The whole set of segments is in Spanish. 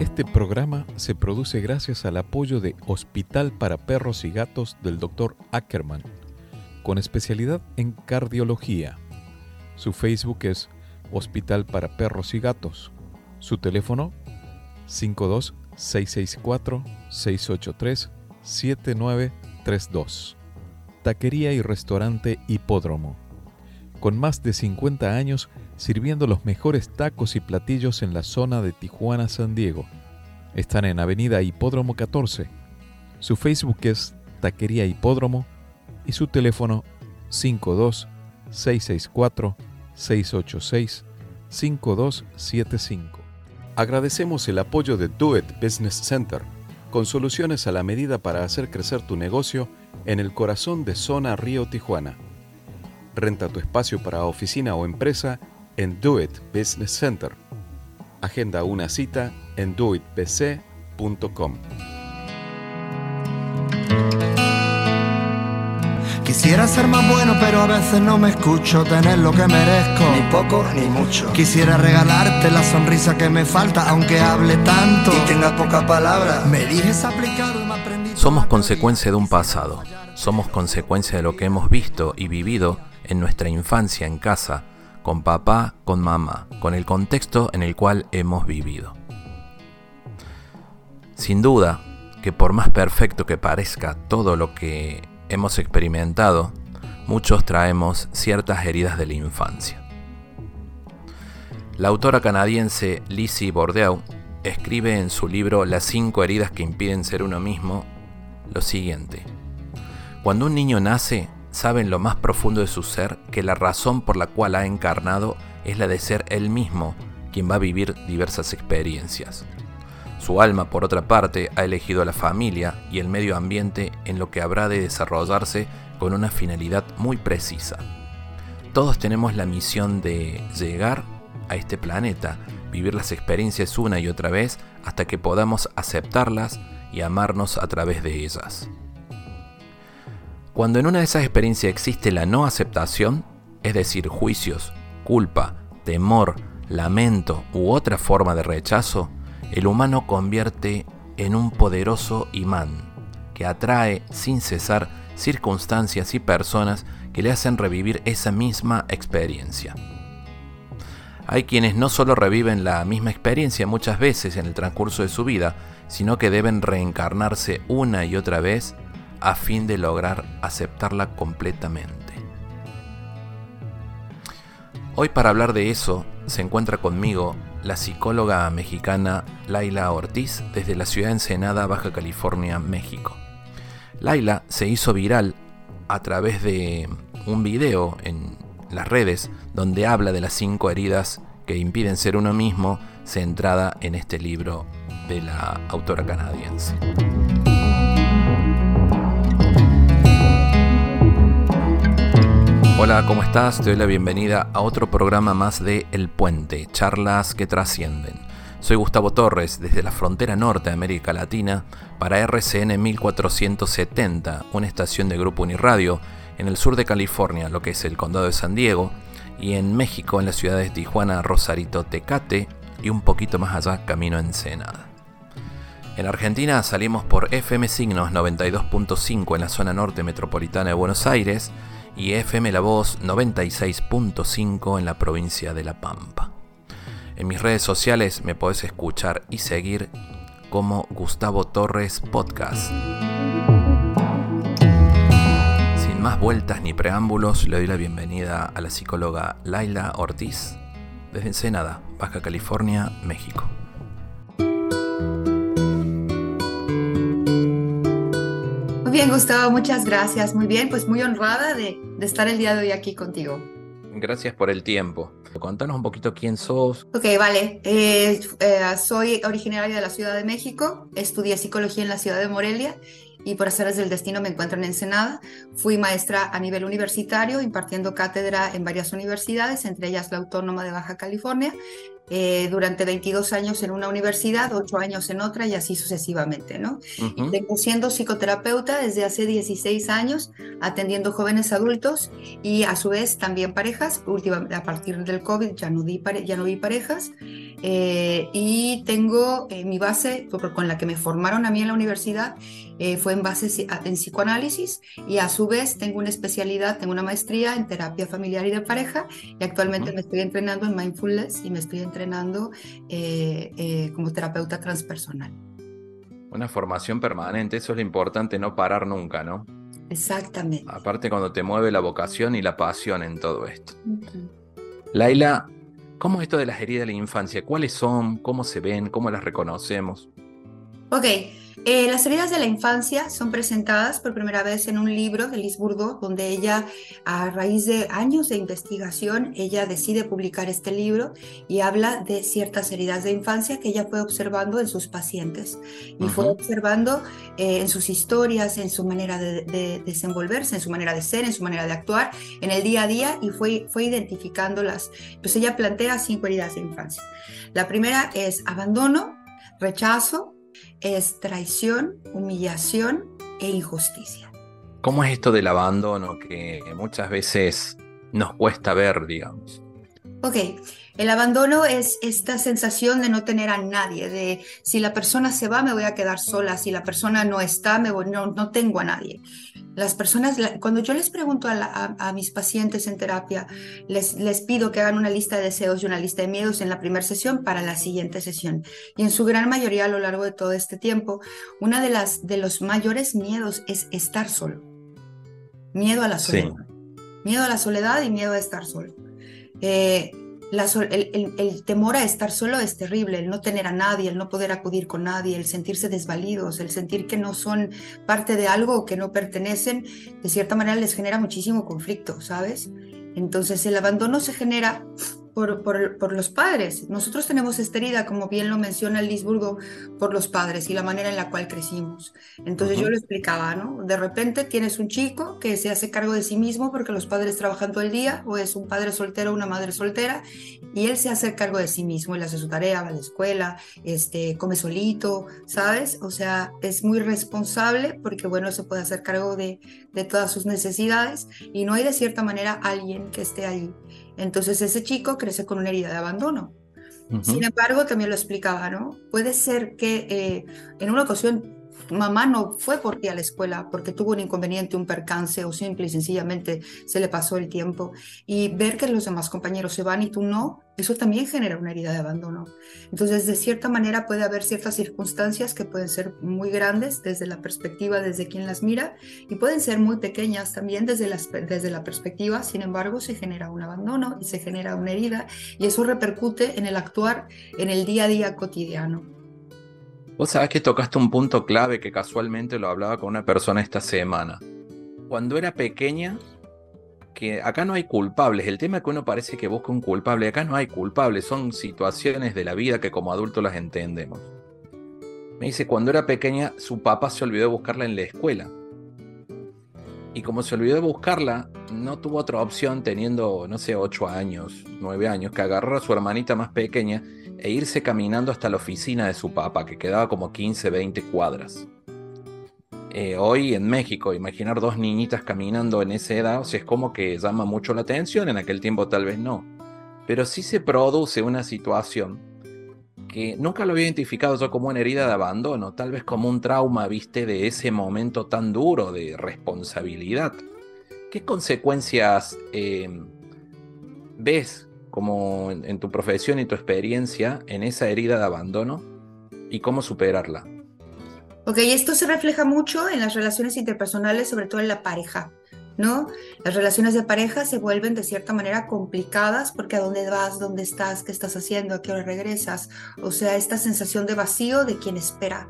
Este programa se produce gracias al apoyo de Hospital para Perros y Gatos del Dr. Ackerman, con especialidad en cardiología. Su Facebook es Hospital para Perros y Gatos. Su teléfono 52-664-683-7932. Taquería y restaurante Hipódromo. Con más de 50 años sirviendo los mejores tacos y platillos en la zona de Tijuana, San Diego. Están en Avenida Hipódromo 14. Su Facebook es Taquería Hipódromo y su teléfono 52 664 686 5275. Agradecemos el apoyo de Do It Business Center, con soluciones a la medida para hacer crecer tu negocio en el corazón de Zona Río Tijuana. Renta tu espacio para oficina o empresa en Do It Business Center. Agenda una cita en doitbc.com. Quisiera ser más bueno, pero a veces no me escucho tener lo que merezco. Ni poco ni mucho. Quisiera regalarte la sonrisa que me falta, aunque hable tanto. Y tenga poca palabra. Me dijes aplicado y me aprendí. Somos consecuencia de un pasado. Somos consecuencia de lo que hemos visto y vivido en nuestra infancia en casa, con papá, con mamá, con el contexto en el cual hemos vivido. Sin duda que por más perfecto que parezca todo lo que hemos experimentado, muchos traemos ciertas heridas de la infancia. La autora canadiense Lizzie Bordeaux escribe en su libro Las cinco heridas que impiden ser uno mismo lo siguiente. Cuando un niño nace, sabe en lo más profundo de su ser que la razón por la cual ha encarnado es la de ser él mismo quien va a vivir diversas experiencias. Su alma, por otra parte, ha elegido a la familia y el medio ambiente en lo que habrá de desarrollarse con una finalidad muy precisa. Todos tenemos la misión de llegar a este planeta, vivir las experiencias una y otra vez hasta que podamos aceptarlas y amarnos a través de ellas. Cuando en una de esas experiencias existe la no aceptación, es decir, juicios, culpa, temor, lamento u otra forma de rechazo, el humano convierte en un poderoso imán que atrae sin cesar circunstancias y personas que le hacen revivir esa misma experiencia. Hay quienes no solo reviven la misma experiencia muchas veces en el transcurso de su vida, sino que deben reencarnarse una y otra vez a fin de lograr aceptarla completamente. Hoy para hablar de eso se encuentra conmigo la psicóloga mexicana Laila Ortiz desde la ciudad de Ensenada, Baja California, México. Laila se hizo viral a través de un video en las redes donde habla de las cinco heridas que impiden ser uno mismo, centrada en este libro de la autora canadiense. Hola, ¿cómo estás? Te doy la bienvenida a otro programa más de El Puente, charlas que trascienden. Soy Gustavo Torres, desde la frontera norte de América Latina, para RCN 1470, una estación de Grupo Uniradio, en el sur de California, lo que es el condado de San Diego, y en México, en las ciudades de Tijuana, Rosarito, Tecate, y un poquito más allá, camino Ensenada. En Argentina salimos por FM Signos 92.5 en la zona norte metropolitana de Buenos Aires, y FM La Voz 96.5 en la provincia de La Pampa. En mis redes sociales me podés escuchar y seguir como Gustavo Torres Podcast. Sin más vueltas ni preámbulos, le doy la bienvenida a la psicóloga Laila Ortiz desde Ensenada, Baja California, México. Bien, Gustavo, muchas gracias. Muy bien, pues muy honrada de, de, estar el día de hoy aquí contigo. Gracias por el tiempo. Contanos un poquito quién sos. Ok, vale. Eh, eh, soy originaria de la Ciudad de México, estudié psicología en la ciudad de Morelia y por hacer del destino me encuentro en Ensenada. Fui maestra a nivel universitario, impartiendo cátedra en varias universidades, entre ellas la Autónoma de Baja California, eh, durante 22 años en una universidad, 8 años en otra y así sucesivamente, ¿no? Tengo siendo psicoterapeuta desde hace 16 años, atendiendo jóvenes adultos y a su vez también parejas. Últimamente, a partir del COVID ya no, di ya no vi parejas. Eh, y tengo eh, mi base con la que me formaron a mí en la universidad fue en base en psicoanálisis y a su vez tengo una especialidad, tengo una maestría en terapia familiar y de pareja y actualmente me estoy entrenando en mindfulness y me estoy entrenando entrenando eh, eh, como terapeuta transpersonal. Una formación permanente, eso es lo importante, no parar nunca, ¿no? Exactamente. Aparte cuando te mueve la vocación y la pasión en todo esto. Laila, ¿cómo es esto de las heridas de la infancia? ¿Cuáles son? ¿Cómo se ven? ¿Cómo las reconocemos? Ok, eh, las heridas de la infancia son presentadas por primera vez en un libro de Liz Bourdeau, donde ella, a raíz de años de investigación, ella decide publicar este libro y habla de ciertas heridas de infancia que ella fue observando en sus pacientes y fue observando eh, en sus historias, en su manera de, desenvolverse, en su manera de ser, en su manera de actuar, en el día a día y fue, fue identificándolas. Pues ella plantea cinco heridas de infancia. La primera es abandono, rechazo, es traición, humillación e injusticia. ¿Cómo es esto del abandono que muchas veces nos cuesta ver, digamos? Ok, el abandono es esta sensación de no tener a nadie, de si la persona se va me voy a quedar sola, si la persona no está me no, no tengo a nadie. Las personas, cuando yo les pregunto a, mis pacientes en terapia, les, les pido que hagan una lista de deseos y una lista de miedos en la primera sesión para la siguiente sesión. Y en su gran mayoría a lo largo de todo este tiempo, una de las de los mayores miedos es estar solo. Miedo a la soledad. Miedo a la soledad y miedo a estar solo. Eh, el, temor a estar solo es terrible, el no tener a nadie, el no poder acudir con nadie, el sentirse desvalidos, el sentir que no son parte de algo o que no pertenecen, de cierta manera les genera muchísimo conflicto, ¿sabes? Entonces el abandono se genera por, los padres. Nosotros tenemos esta herida, como bien lo menciona Lisburgo, por los padres y la manera en la cual crecimos. Entonces yo lo explicaba, ¿no? De repente tienes un chico que se hace cargo de sí mismo porque los padres trabajan todo el día, o es un padre soltero o una madre soltera, y él se hace cargo de sí mismo, él hace su tarea, va a la escuela, este, come solito, ¿sabes? O sea, es muy responsable porque, bueno, se puede hacer cargo de, de todas sus necesidades y no hay de cierta manera alguien que esté ahí entonces ese chico crece con una herida de abandono. Sin embargo, también lo explicaba, ¿no? Puede ser que eh, en una ocasión mamá no fue por ti a la escuela porque tuvo un inconveniente, un percance o simple y sencillamente se le pasó el tiempo. Y ver que los demás compañeros se van y tú no, eso también genera una herida de abandono. Entonces, de cierta manera puede haber ciertas circunstancias que pueden ser muy grandes desde la perspectiva, desde quien las mira, y pueden ser muy pequeñas también desde, las, desde la perspectiva, sin embargo, se genera un abandono y se genera una herida, y eso repercute en el actuar en el día a día cotidiano. Vos sabés que tocaste un punto clave que casualmente lo hablaba con una persona esta semana. Cuando era pequeña, que acá no hay culpables. El tema es que uno parece que busca un culpable. Acá no hay culpables. Son situaciones de la vida que como adultos las entendemos. Me dice, cuando era pequeña, su papá se olvidó de buscarla en la escuela. Y como se olvidó de buscarla, no tuvo otra opción teniendo, no sé, 8 años, 9 años, que agarrar a su hermanita más pequeña e irse caminando hasta la oficina de su papá, que quedaba como 15, 20 cuadras. Eh, hoy en México, imaginar dos niñitas caminando en esa edad, o sea, es como que llama mucho la atención, en aquel tiempo tal vez no. Pero sí se produce una situación que nunca lo había identificado yo como una herida de abandono, tal vez como un trauma, viste, de ese momento tan duro de responsabilidad. ¿Qué consecuencias eh, ves como en, tu profesión y tu experiencia en esa herida de abandono y cómo superarla. Ok, esto se refleja mucho en las relaciones interpersonales, sobre todo en la pareja, ¿no? Las relaciones de pareja se vuelven de cierta manera complicadas porque a dónde vas, dónde estás, qué estás haciendo, a qué hora regresas, o sea, esta sensación de vacío de quien espera,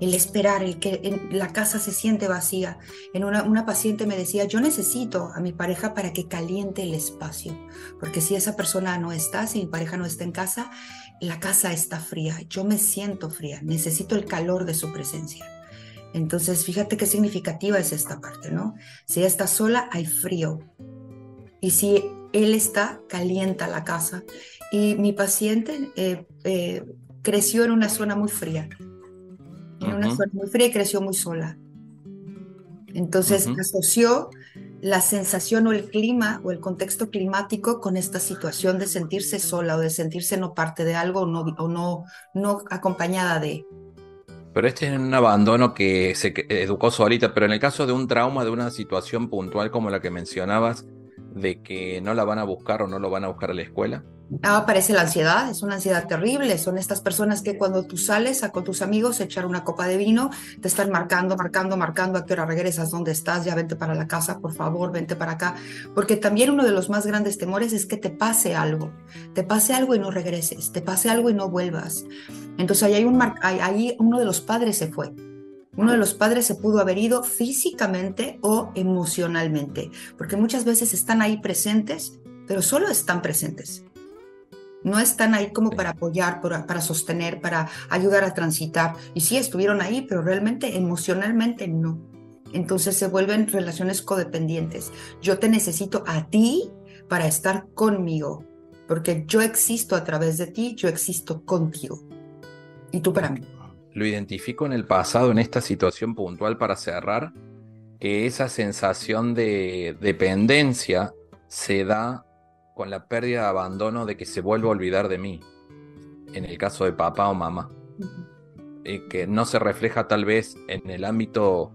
el esperar, el que la casa se siente vacía. En una, paciente me decía, yo necesito a mi pareja para que caliente el espacio, porque si esa persona no está, si mi pareja no está en casa, la casa está fría, yo me siento fría, necesito el calor de su presencia. Entonces, fíjate qué significativa es esta parte, ¿no? Si ella está sola, hay frío. Y si él está, calienta la casa. Y mi paciente eh, eh, creció en una zona muy fría. En una zona muy fría y creció muy sola. Entonces asoció la sensación o el clima o el contexto climático con esta situación de sentirse sola o de sentirse no parte de algo o no, no acompañada de. Pero este es un abandono que se educó solita, pero en el caso de un trauma, de una situación puntual como la que mencionabas, de que no la van a buscar o no lo van a buscar a la escuela. Ah, aparece la ansiedad, es una ansiedad terrible. Son estas personas que cuando tú sales a con tus amigos a echar una copa de vino, te están marcando, marcando, marcando a qué hora regresas, dónde estás, ya vente para la casa, por favor, vente para acá. Porque también uno de los más grandes temores es que te pase algo, te pase algo y no regreses, te pase algo y no vuelvas. Entonces ahí, hay un ahí uno de los padres se fue. Uno de los padres se pudo haber ido físicamente o emocionalmente, porque muchas veces están ahí presentes, pero solo están presentes no están ahí como para apoyar, para, sostener, para ayudar a transitar. Y sí, estuvieron ahí, pero realmente emocionalmente no. Entonces se vuelven relaciones codependientes. Yo te necesito a ti para estar conmigo, porque yo existo a través de ti, yo existo contigo. Y tú para mí. Lo identifico en el pasado, en esta situación puntual para cerrar, que esa sensación de dependencia se da con la pérdida de abandono de que se vuelva a olvidar de mí, en el caso de papá o mamá, que no se refleja tal vez en el ámbito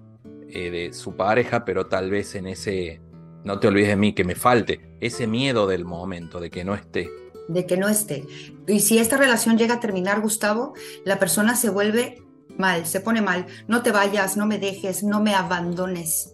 eh, de su pareja, pero tal vez en ese, no te olvides de mí, que me falte, ese miedo del momento, de que no esté. De que no esté. Y si esta relación llega a terminar, Gustavo, la persona se vuelve mal, se pone mal. No te vayas, no me dejes, no me abandones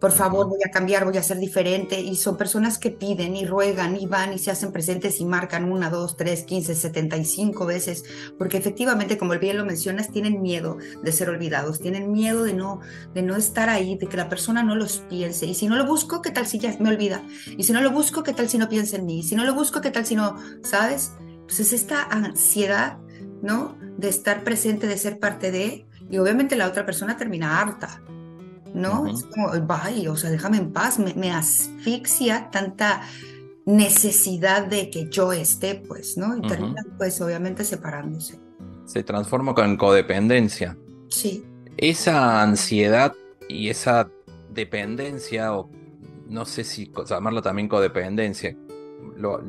por favor, voy a cambiar, voy a ser diferente. Y son personas que piden y ruegan y van y se hacen presentes y marcan una, dos, tres, quince, setenta y cinco veces, porque efectivamente, como bien lo mencionas, tienen miedo de ser olvidados, tienen miedo de no, de no estar ahí, de que la persona no los piense. Y si no lo busco, ¿qué tal si ya me olvida? Y si no lo busco, ¿qué tal si no piensa en mí? Y si no lo busco, ¿qué tal si no, sabes? Pues es esta ansiedad, ¿no? De estar presente, de ser parte de, y obviamente la otra persona termina harta ¿no? Es como, vaya, o sea, déjame en paz, me, asfixia tanta necesidad de que yo esté, pues, ¿no? Y terminan, pues, obviamente separándose. Se transforma con codependencia. Sí. Esa ansiedad y esa dependencia, o no sé si llamarlo también codependencia,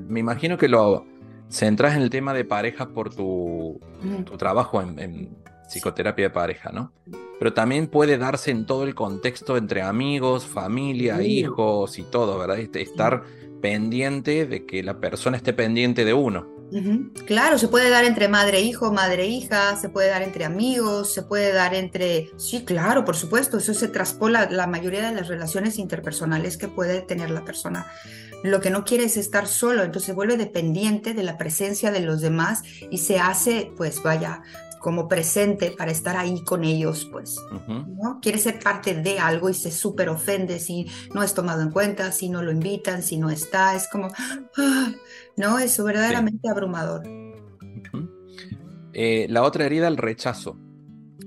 me imagino que lo centras en el tema de pareja por tu, tu trabajo en psicoterapia de pareja, ¿no? Pero también puede darse en todo el contexto entre amigos, familia, hijos y todo, ¿verdad? Este, estar pendiente de que la persona esté pendiente de uno. Claro, se puede dar entre madre e hijo, madre e hija, se puede dar entre amigos, se puede dar entre... Sí, claro, por supuesto, eso se traspola la mayoría de las relaciones interpersonales que puede tener la persona. Lo que no quiere es estar solo, entonces se vuelve dependiente de la presencia de los demás y se hace, pues vaya, como presente para estar ahí con ellos, pues, ¿no? Quiere ser parte de algo y se súper ofende si no es tomado en cuenta, si no lo invitan, si no está, es como, ah, ¿no? Es verdaderamente abrumador. Eh, la otra herida, el rechazo.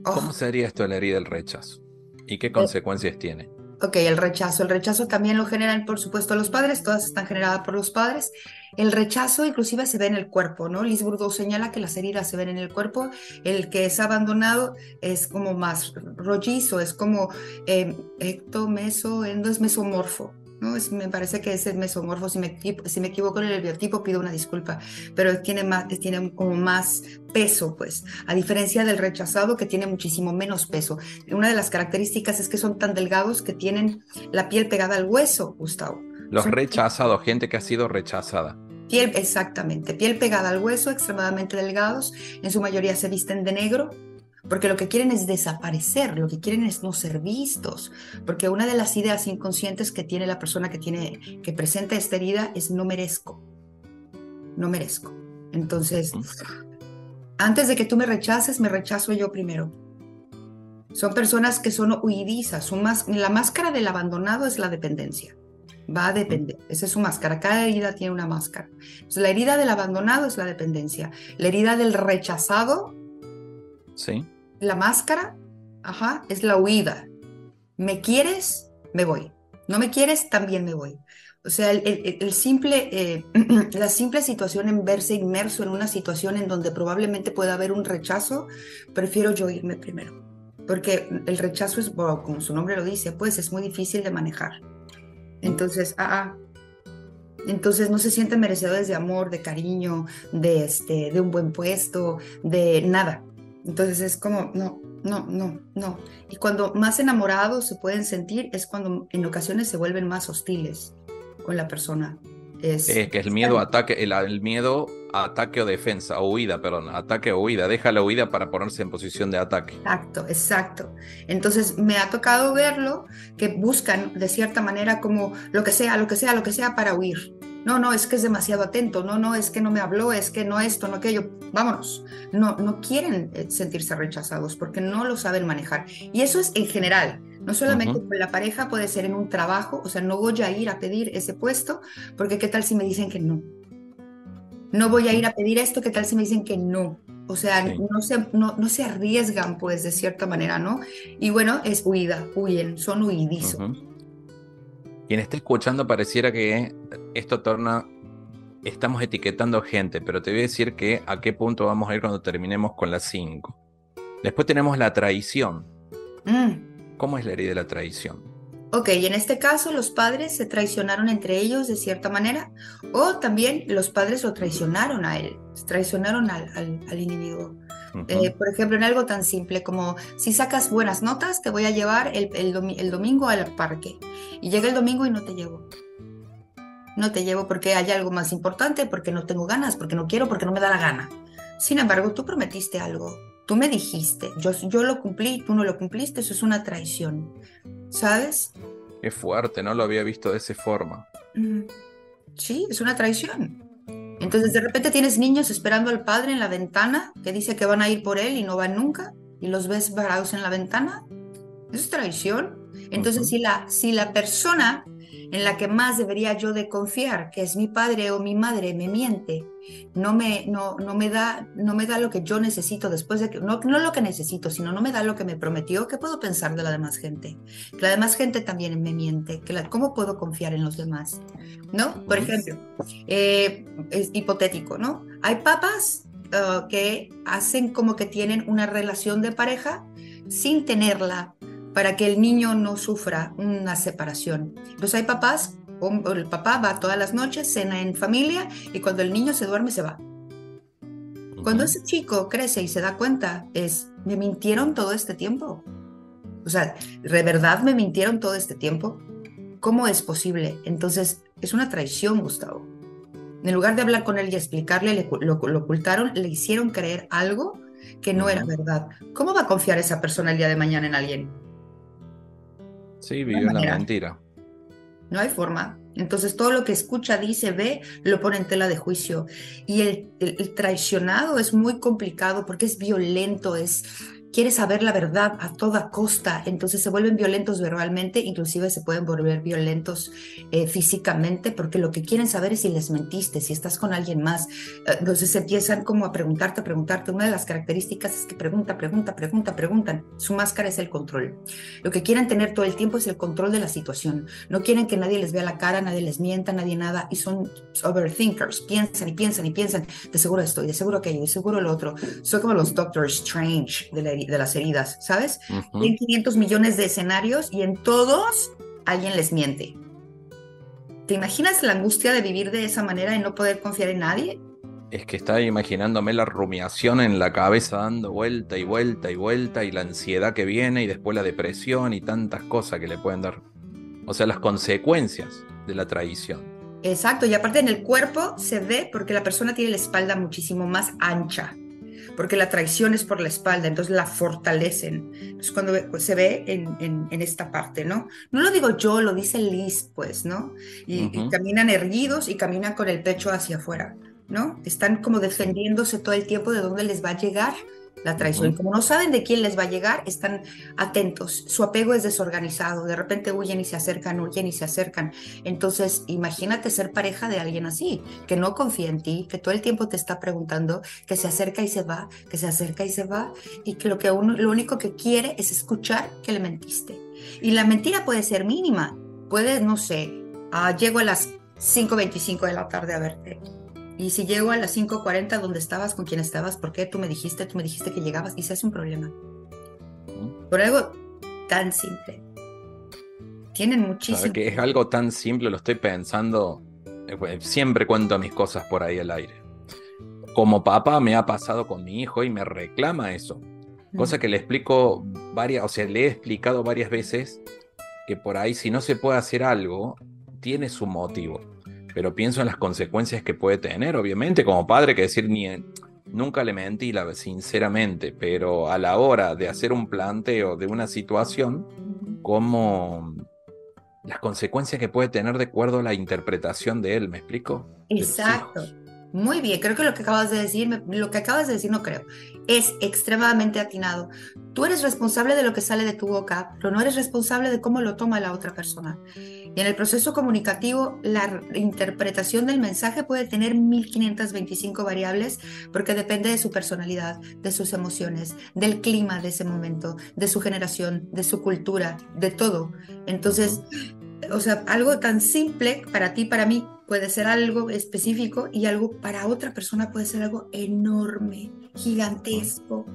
¿Cómo oh. sería esto la herida del rechazo? ¿Y qué eh, consecuencias tiene? Ok, el rechazo. El rechazo también lo generan, por supuesto, los padres, todas están generadas por los padres. El rechazo inclusive se ve en el cuerpo, ¿no? Liz señala que las heridas se ven en el cuerpo, el que es abandonado es como más rollizo, es como eh, ecto, meso, endo, es mesomorfo. ¿no? Es, me parece que es el mesomorfo, si me, si me equivoco en el biotipo pido una disculpa, pero tiene, más, tiene como más peso, pues, a diferencia del rechazado que tiene muchísimo menos peso. Una de las características es que son tan delgados que tienen la piel pegada al hueso, Gustavo. Los rechazados, gente que ha sido rechazada. Piel, exactamente, piel pegada al hueso, extremadamente delgados, en su mayoría se visten de negro, porque lo que quieren es desaparecer, lo que quieren es no ser vistos, porque una de las ideas inconscientes que tiene la persona que tiene que presenta esta herida es no merezco. No merezco. Entonces, antes de que tú me rechaces, me rechazo yo primero. Son personas que son huidizas, son más, la máscara del abandonado es la dependencia. Va a depender. Esa es su máscara. Cada herida tiene una máscara. la herida del abandonado es la dependencia. La herida del rechazado. Sí. La máscara, ajá, es la huida. ¿Me quieres? Me voy. No me quieres, también me voy. O sea, el, simple, eh, la simple situación en verse inmerso en una situación en donde probablemente pueda haber un rechazo, prefiero yo irme primero. Porque el rechazo es, como su nombre lo dice, pues es muy difícil de manejar. Entonces, ah, ah, entonces no se sienten merecedores de amor, de cariño, de, este, de un buen puesto, de nada. Entonces es como, no, no, no, no. Y cuando más enamorados se pueden sentir es cuando en ocasiones se vuelven más hostiles con la persona. Es, que es el miedo, ataque, el, miedo ataque o defensa, o huida, perdón, ataque o huida, deja la huida para ponerse en posición de ataque. Exacto, exacto. Entonces me ha tocado verlo, que buscan de cierta manera como lo que sea, lo que sea, lo que sea para huir. No, no, es que es demasiado atento, no, no, es que no me habló, es que no esto, no aquello, vámonos. No, no quieren eh, sentirse rechazados porque no lo saben manejar. Y eso es en general, no solamente con la pareja, puede ser en un trabajo, o sea, no voy a ir a pedir ese puesto, porque qué tal si me dicen que no. No voy a ir a pedir esto, qué tal si me dicen que no. O sea, no, se, no, no, se arriesgan, pues, de cierta manera, ¿no? Y bueno, es huida, huyen, son huidizos. Quien esté escuchando pareciera que esto torna, estamos etiquetando gente, pero te voy a decir que a qué punto vamos a ir cuando terminemos con las 5. Después tenemos la traición. Mm. ¿Cómo es la herida de la traición? Ok, y en este caso los padres se traicionaron entre ellos de cierta manera, o también los padres lo traicionaron a él, traicionaron al, al individuo. Eh, por ejemplo, en algo tan simple como si sacas buenas notas, te voy a llevar el, el, domingo al parque. Y llega el domingo y no te llevo. No te llevo porque hay algo más importante, porque no tengo ganas, porque no quiero, porque no me da la gana. Sin embargo, tú prometiste algo. Tú me dijiste, yo, yo lo cumplí, tú no lo cumpliste, eso es una traición. ¿Sabes? Qué fuerte, no lo había visto de esa forma. Sí, es una traición. Entonces de repente tienes niños esperando al padre en la ventana que dice que van a ir por él y no van nunca y los ves varados en la ventana. Eso es traición. Entonces si, la, si la persona en la que más debería yo de confiar, que es mi padre o mi madre, me miente, no me, no, no me, da, no me da lo que yo necesito después de que, no, no lo que necesito, sino no me da lo que me prometió, ¿qué puedo pensar de la demás gente? Que la demás gente también me miente, que ¿cómo puedo confiar en los demás? ¿No? Por ejemplo, eh, es hipotético, ¿no? Hay papas uh, que hacen como que tienen una relación de pareja sin tenerla para que el niño no sufra una separación. Entonces hay papás, el papá va todas las noches, cena en familia y cuando el niño se duerme se va. Cuando ese chico crece y se da cuenta, es, me mintieron todo este tiempo. O sea, ¿de verdad me mintieron todo este tiempo? ¿Cómo es posible? Entonces, es una traición, Gustavo. En lugar de hablar con él y explicarle, lo, ocultaron, le hicieron creer algo que no era verdad. ¿Cómo va a confiar esa persona el día de mañana en alguien? Sí, vivió en la mentira. No hay forma. Entonces todo lo que escucha, dice, ve, lo pone en tela de juicio. Y el traicionado es muy complicado porque es violento, es, quiere saber la verdad a toda costa, entonces se vuelven violentos verbalmente, inclusive se pueden volver violentos eh, físicamente, porque lo que quieren saber es si les mentiste, si estás con alguien más. Eh, entonces empiezan como a preguntarte, a preguntarte. Una de las características es que pregunta, pregunta, pregunta, preguntan. Su máscara es el control. Lo que quieren tener todo el tiempo es el control de la situación. No quieren que nadie les vea la cara, nadie les mienta, nadie nada, y son overthinkers. Piensan y piensan y piensan. De seguro estoy, de seguro aquello, de seguro lo otro. Son como los Doctor Strange de la de las heridas, ¿sabes? Hay 500 millones de escenarios y en todos alguien les miente. ¿Te imaginas la angustia de vivir de esa manera y no poder confiar en nadie? Es que estaba imaginándome la rumiación en la cabeza dando vuelta y vuelta y vuelta y la ansiedad que viene y después la depresión y tantas cosas que le pueden dar. O sea, las consecuencias de la traición. Exacto, y aparte en el cuerpo se ve porque la persona tiene la espalda muchísimo más ancha porque la traición es por la espalda, entonces la fortalecen. Es cuando se ve en, esta parte, ¿no? No lo digo yo, lo dice Liz, pues, ¿no? Y, y caminan erguidos y caminan con el pecho hacia afuera, ¿no? Están como defendiéndose todo el tiempo de dónde les va a llegar la traición. Como no saben de quién les va a llegar, están atentos. Su apego es desorganizado. De repente huyen y se acercan, huyen y se acercan. Entonces, imagínate ser pareja de alguien así, que no confía en ti, que todo el tiempo te está preguntando, que se acerca y se va, que se acerca y se va, y que lo, que uno, lo único que quiere es escuchar que le mentiste. Y la mentira puede ser mínima. Puede, no sé, ah, llego a las 5.25 de la tarde a verte. Y si llego a las 5.40 donde estabas, con quién estabas, ¿por qué tú me dijiste, tú me dijiste que llegabas? Y se hace un problema. Por algo tan simple. Tienen muchísimo. que es algo tan simple, lo estoy pensando. eh, Siempre cuento mis cosas por ahí al aire. Como papá me ha pasado con mi hijo y me reclama eso. Cosa que le explico varias, o sea, le he explicado varias veces que por ahí si no se puede hacer algo, tiene su motivo. Pero pienso en las consecuencias que puede tener, obviamente, como padre, que decir ni nunca le mentí, la, sinceramente, pero a la hora de hacer un planteo de una situación, como las consecuencias que puede tener de acuerdo a la interpretación de él, ¿me explico? Exacto. Muy bien, creo que lo que acabas de decir, lo que acabas de decir no creo, es extremadamente atinado. Tú eres responsable de lo que sale de tu boca, pero no eres responsable de cómo lo toma la otra persona. Y en el proceso comunicativo, la interpretación del mensaje puede tener 1525 variables porque depende de su personalidad, de sus emociones, del clima de ese momento, de su generación, de su cultura, de todo. Entonces, o sea, algo tan simple para ti, para mí, puede ser algo específico y algo para otra persona puede ser algo enorme, gigantesco.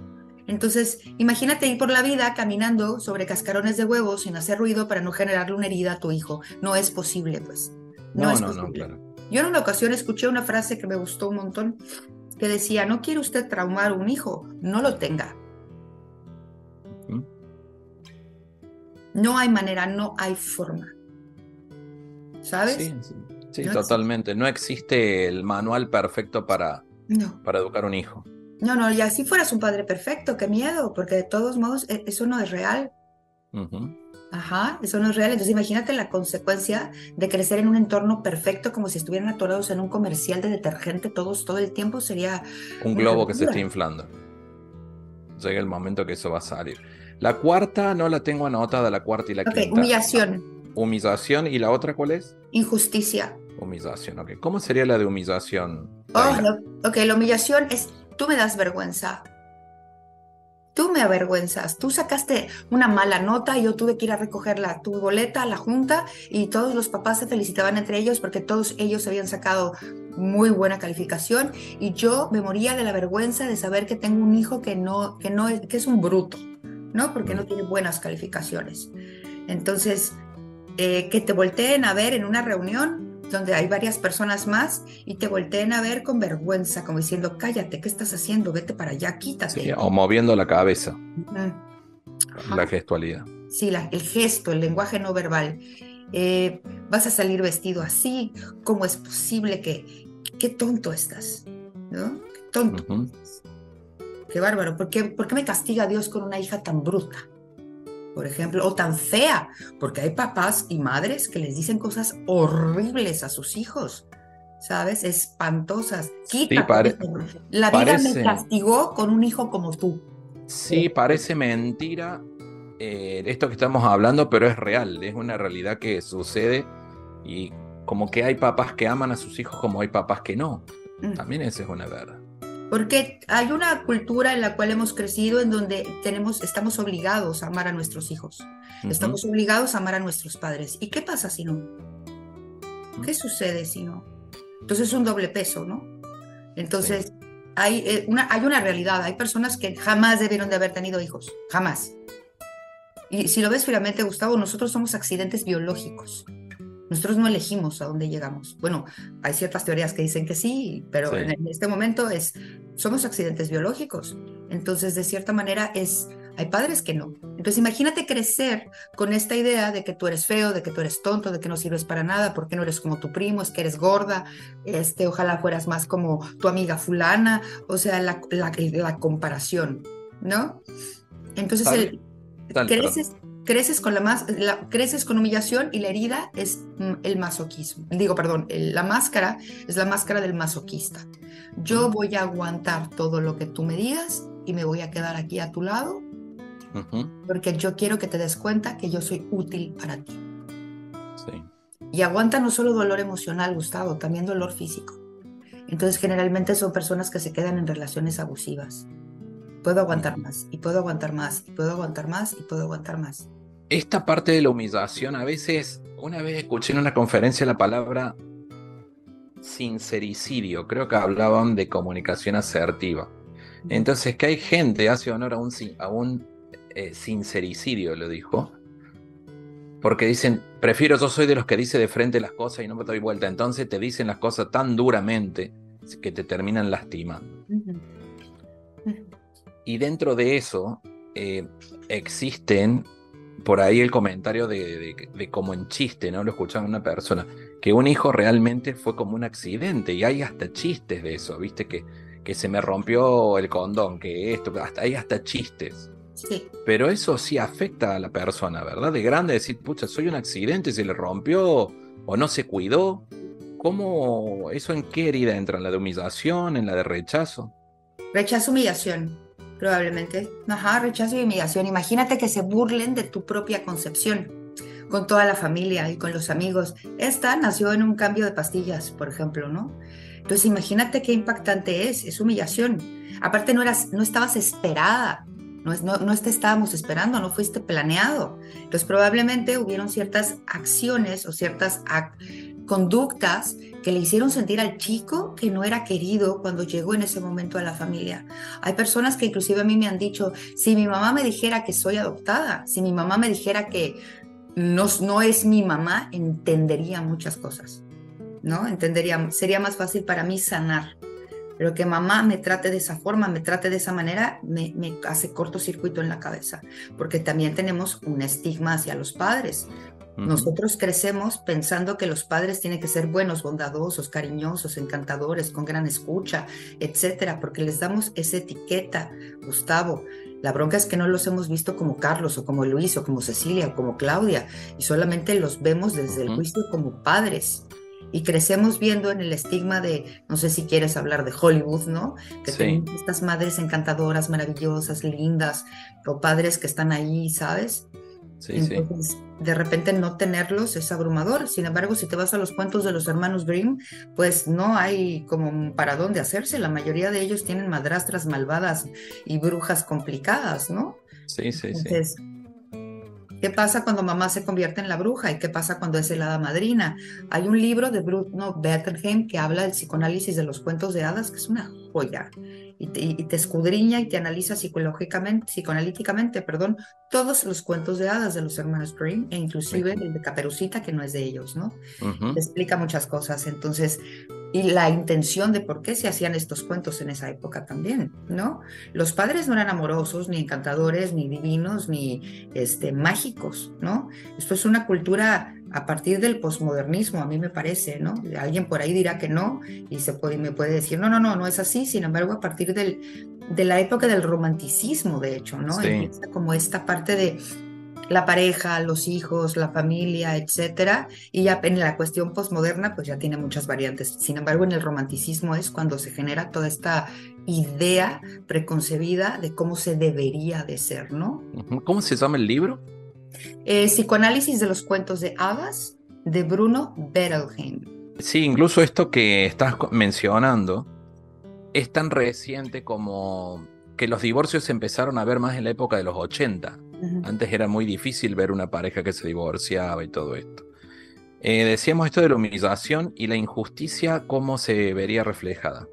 Entonces, imagínate ir por la vida caminando sobre cascarones de huevos sin hacer ruido para no generarle una herida a tu hijo. No es posible, pues. No, No, es no, no, posible. claro. Yo en una ocasión escuché una frase que me gustó un montón que decía, no quiere usted traumar a un hijo, no lo tenga. No hay manera, no hay forma. ¿Sabes? Sí, sí, sí, No totalmente. No existe el manual perfecto para, No. para educar un hijo. No, no, y así fueras un padre perfecto, qué miedo, porque de todos modos e- eso no es real. Ajá, eso no es real. Entonces imagínate la consecuencia de crecer en un entorno perfecto como si estuvieran atorados en un comercial de detergente todos todo el tiempo sería Un globo que se está inflando. Llega el momento que eso va a salir. La cuarta no la tengo anotada, la cuarta y la Ok, quinta. humillación, Humillación. ¿Y la otra cuál es? injusticia. Humillación, ok. ¿Cómo sería la de humillación? Oh, no, ok, la humillación es tú me das vergüenza. Tú me avergüenzas. Tú sacaste una mala nota y yo tuve que ir a recoger la, tu boleta a la junta y todos los papás se felicitaban entre ellos porque todos ellos habían sacado muy buena calificación y yo me moría de la vergüenza de saber que tengo un hijo que no, que no es, que es un bruto, ¿no? Porque no tiene buenas calificaciones. Entonces, eh, que te volteen a ver en una reunión donde hay varias personas más y te volteen a ver con vergüenza, como diciendo, cállate, ¿qué estás haciendo? Vete para allá, quítate. Sí, o moviendo la cabeza. Ajá. la gestualidad. Sí, la- el gesto, el lenguaje no verbal. Eh, vas a salir vestido así, ¿cómo es posible que, qué tonto estás? ¿No? Qué tonto. Qué bárbaro. ¿Por qué, por qué me castiga Dios con una hija tan bruta? Por ejemplo, o tan fea, porque hay papás y madres que les dicen cosas horribles a sus hijos, ¿sabes? Espantosas. Quítate pare-. La vida parece- me castigó con un hijo como tú. Sí, parece mentira eh, esto que estamos hablando, pero es real, es una realidad que sucede y como que hay papás que aman a sus hijos como hay papás que no. Mm. También esa es una verdad. Porque hay una cultura en la cual hemos crecido en donde tenemos, estamos obligados a amar a nuestros hijos. Estamos obligados a amar a nuestros padres. ¿Y qué pasa si no? ¿Qué sucede si no? Entonces es un doble peso, ¿no? Entonces hay, eh, una, hay una realidad. Hay personas que jamás debieron de haber tenido hijos. Jamás. Y si lo ves fríamente, Gustavo, nosotros somos accidentes biológicos. Nosotros no elegimos a dónde llegamos. Bueno, hay ciertas teorías que dicen que sí, pero Sí. en, este momento es somos accidentes biológicos. Entonces, de cierta manera es hay padres que no. Entonces, imagínate crecer con esta idea de que tú eres feo, de que tú eres tonto, de que no sirves para nada, porque no eres como tu primo, es que eres gorda, este, ojalá fueras más como tu amiga fulana, o sea, la, la, la comparación, ¿no? Entonces, el, creces, creces, con la, mas- la- creces con humillación y la herida es mm, el masoquismo. Digo, perdón, el- la máscara es la máscara del masoquista. Yo voy a aguantar todo lo que tú me digas y me voy a quedar aquí a tu lado porque yo quiero que te des cuenta que yo soy útil para ti. sí. Y aguanta no solo dolor emocional, Gustavo, también dolor físico. Entonces generalmente son personas que se quedan en relaciones abusivas. Puedo aguantar más, y puedo aguantar más, y puedo aguantar más, y puedo aguantar más. Esta parte de la humillación, a veces, una vez escuché en una conferencia la palabra sincericidio, creo que hablaban de comunicación asertiva. Entonces, que hay gente, hace honor a un, a un eh, sincericidio, lo dijo, porque dicen, prefiero, yo soy de los que dice de frente las cosas y no me doy vuelta. Entonces te dicen las cosas tan duramente que te terminan lastimando. Y dentro de eso eh, existen por ahí el comentario de, como en chiste, ¿no? Lo escuchaba una persona, que un hijo realmente fue como un accidente y hay hasta chistes de eso, ¿viste? Que, que se me rompió el condón, que esto, hasta hay hasta chistes. Pero eso sí afecta a la persona, ¿verdad? De grande decir, pucha, soy un accidente, se le rompió o no se cuidó. ¿Cómo, eso en qué herida entra? ¿En la de humillación, en la de rechazo? Rechazo, humillación, probablemente. Ajá, rechazo y humillación. Imagínate que se burlen de tu propia concepción con toda la familia y con los amigos. Esta nació en un cambio de pastillas, por ejemplo, ¿no? Entonces imagínate qué impactante es, es humillación. Aparte no, eras, no estabas esperada, no, no, no te estábamos esperando, no fuiste planeado. Entonces probablemente hubieron ciertas acciones o ciertas conductas que le hicieron sentir al chico que no era querido cuando llegó en ese momento a la familia. Hay personas que inclusive a mí me han dicho, si mi mamá me dijera que soy adoptada, si mi mamá me dijera que no, es mi mamá, entendería muchas cosas, ¿no? Entendería, sería más fácil para mí sanar pero que mamá me trate de esa forma, me trate de esa manera, me, hace cortocircuito en la cabeza, porque también tenemos un estigma hacia los padres. Nosotros crecemos pensando que los padres tienen que ser buenos, bondadosos, cariñosos, encantadores, con gran escucha, etcétera, porque les damos esa etiqueta, Gustavo. La bronca es que no los hemos visto como Carlos o como Luis o como Cecilia o como Claudia y solamente los vemos desde el juicio como padres y crecemos viendo en el estigma de, no sé si quieres hablar de Hollywood, ¿no? Que tenemos estas madres encantadoras, maravillosas, lindas, o padres que están ahí, ¿sabes? Sí, Entonces, de repente no tenerlos es abrumador. Sin embargo, si te vas a los cuentos de los hermanos Grimm, pues no hay como para dónde hacerse. La mayoría de ellos tienen madrastras malvadas y brujas complicadas, ¿no? Sí, sí, Entonces, sí ¿Qué pasa cuando mamá se convierte en la bruja? ¿Y qué pasa cuando es el hada madrina? Hay un libro de Bruno Bettelheim que habla del psicoanálisis de los cuentos de hadas, que es una joya. Y te, escudriña y te analiza psicológicamente, psicoanalíticamente, perdón, todos los cuentos de hadas de los hermanos Grimm, e inclusive el de Caperucita, que no es de ellos, ¿no? Te explica muchas cosas. Entonces, y la intención de por qué se hacían estos cuentos en esa época también, ¿no? Los padres no eran amorosos, ni encantadores, ni divinos, ni este, mágicos, ¿no? Esto es una cultura a partir del posmodernismo, a mí me parece, ¿no? Alguien por ahí dirá que no y se puede, me puede decir, no, no, no, no es así, sin embargo, a partir del, de la época del romanticismo, de hecho, ¿no? Empieza como esta parte de la pareja, los hijos, la familia, etcétera. Y ya en la cuestión posmoderna, pues ya tiene muchas variantes. Sin embargo, en el romanticismo es cuando se genera toda esta idea preconcebida de cómo se debería de ser, ¿no? ¿Cómo se llama el libro? Eh, Psicoanálisis de los cuentos de hadas de Bruno Bettelheim. Sí, incluso esto que estás mencionando es tan reciente como que los divorcios se empezaron a ver más en la época de los 80. Antes era muy difícil ver una pareja que se divorciaba y todo esto. Eh, decíamos esto de la humillación y la injusticia, ¿cómo se vería reflejada?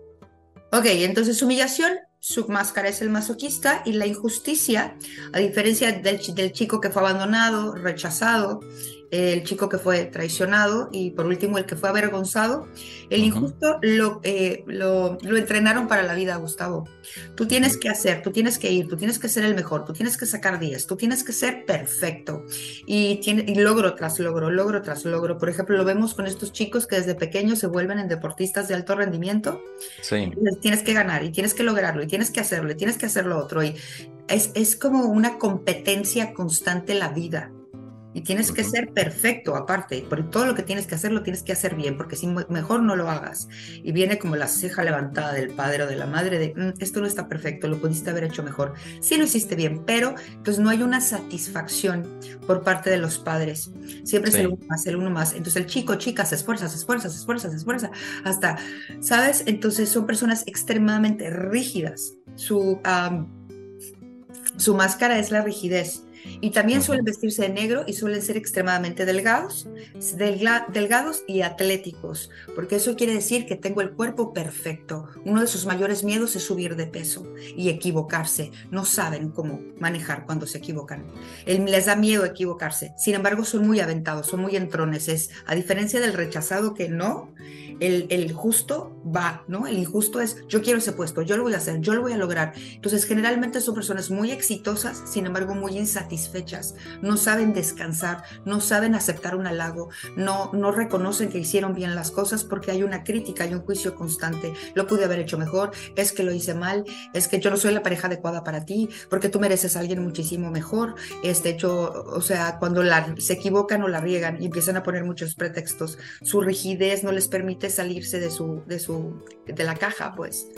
Ok, entonces humillación, su máscara es el masoquista y la injusticia, a diferencia del, del chico que fue abandonado, rechazado, el chico que fue traicionado y por último el que fue avergonzado. El injusto lo, eh, lo, lo, entrenaron para la vida, Gustavo. Tú tienes que hacer, tú tienes que ir, tú tienes que ser el mejor, tú tienes que sacar 10, tú tienes que ser perfecto. Y, tiene, y logro tras logro, logro tras logro. Por ejemplo, lo vemos con estos chicos que desde pequeños se vuelven en deportistas de alto rendimiento. Sí. tienes que ganar y tienes que lograrlo y tienes que hacerlo y tienes que hacer lo otro. Y es, es como una competencia constante la vida. Y tienes que ser perfecto aparte, porque todo lo que tienes que hacer lo tienes que hacer bien, porque si mejor no lo hagas. Y viene como la ceja levantada del padre o de la madre de, mm, esto no está perfecto, lo pudiste haber hecho mejor. Sí lo hiciste bien, pero pues no hay una satisfacción por parte de los padres. Siempre es el uno más, el uno más. Entonces el chico, chica, se esfuerza, se esfuerza, se esfuerza, se esfuerza, hasta, ¿sabes? Entonces son personas extremadamente rígidas. Su, su máscara es la rigidez Y también suelen vestirse de negro y suelen ser extremadamente delgados, delgados y atléticos, porque eso quiere decir que tengo el cuerpo perfecto. Uno de sus mayores miedos es subir de peso y equivocarse. No saben cómo manejar cuando se equivocan. les da miedo equivocarse. Sin embargo, son muy aventados, son muy entrones. Es, a diferencia del rechazado que no, el, el, justo va, ¿no? El injusto es, yo quiero ese puesto, yo lo voy a hacer, yo lo voy a lograr. Entonces, generalmente son personas muy exitosas, sin embargo, muy insatisfechas. No saben descansar, no saben aceptar un halago, no, no reconocen que hicieron bien las cosas porque hay una crítica y un juicio constante. Lo pude haber hecho mejor, es que lo hice mal, es que yo no soy la pareja adecuada para ti, porque tú mereces a alguien muchísimo mejor. Este hecho, o sea, cuando la, se equivocan o la riegan y empiezan a poner muchos pretextos, su rigidez no les permite salirse de su, de su, de la caja, pues.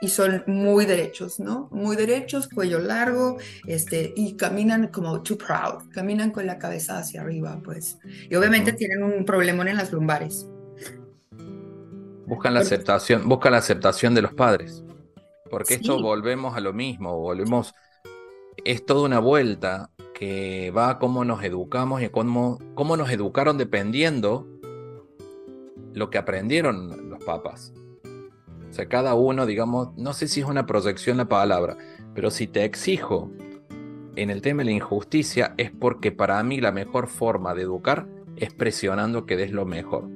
Y son muy derechos, ¿no? Muy derechos, cuello largo, este, y caminan como too proud, caminan con la cabeza hacia arriba, pues. Y obviamente tienen un problemón en las lumbares. Buscan la aceptación, buscan la aceptación de los padres. Porque esto volvemos a lo mismo, volvemos, es toda una vuelta que va a cómo nos educamos y cómo, cómo nos educaron dependiendo lo que aprendieron los papas. O sea, cada uno, digamos, no sé si es una proyección la palabra, pero si te exijo en el tema de la injusticia es porque para mí la mejor forma de educar es presionando que des lo mejor.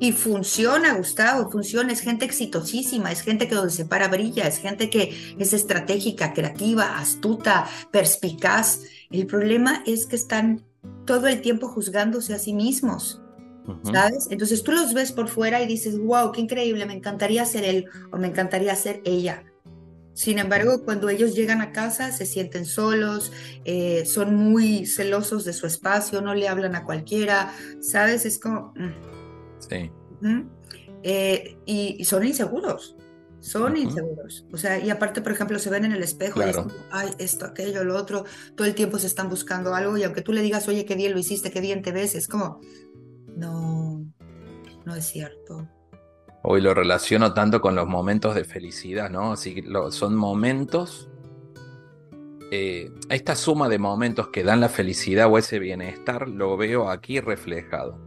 Y funciona, Gustavo, funciona. Es gente exitosísima, es gente que donde se para brilla, es gente que es estratégica, creativa, astuta, perspicaz. El problema es que están todo el tiempo juzgándose a sí mismos. ¿Sabes? Entonces tú los ves por fuera y dices, wow, qué increíble, me encantaría ser él o me encantaría ser ella. Sin embargo, cuando ellos llegan a casa se sienten solos, eh, son muy celosos de su espacio, no le hablan a cualquiera, ¿sabes? Es como... Mm. Sí. Eh, y, son inseguros, son inseguros. O sea, y aparte, por ejemplo, se ven en el espejo y dicen, ay, esto, aquello, lo otro, todo el tiempo se están buscando algo y aunque tú le digas, oye, qué bien lo hiciste, qué bien te ves, es como, no, no es cierto. Hoy lo relaciono tanto con los momentos de felicidad, ¿no? Así que son momentos, eh, esta suma de momentos que dan la felicidad o ese bienestar, lo veo aquí reflejado.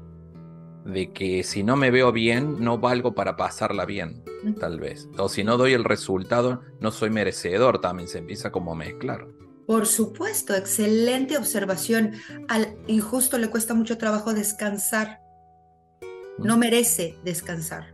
De que si no me veo bien, no valgo para pasarla bien, tal vez. O si no doy el resultado, no soy merecedor, también se empieza como a mezclar. Por supuesto, excelente observación. Al injusto le cuesta mucho trabajo descansar. No merece descansar.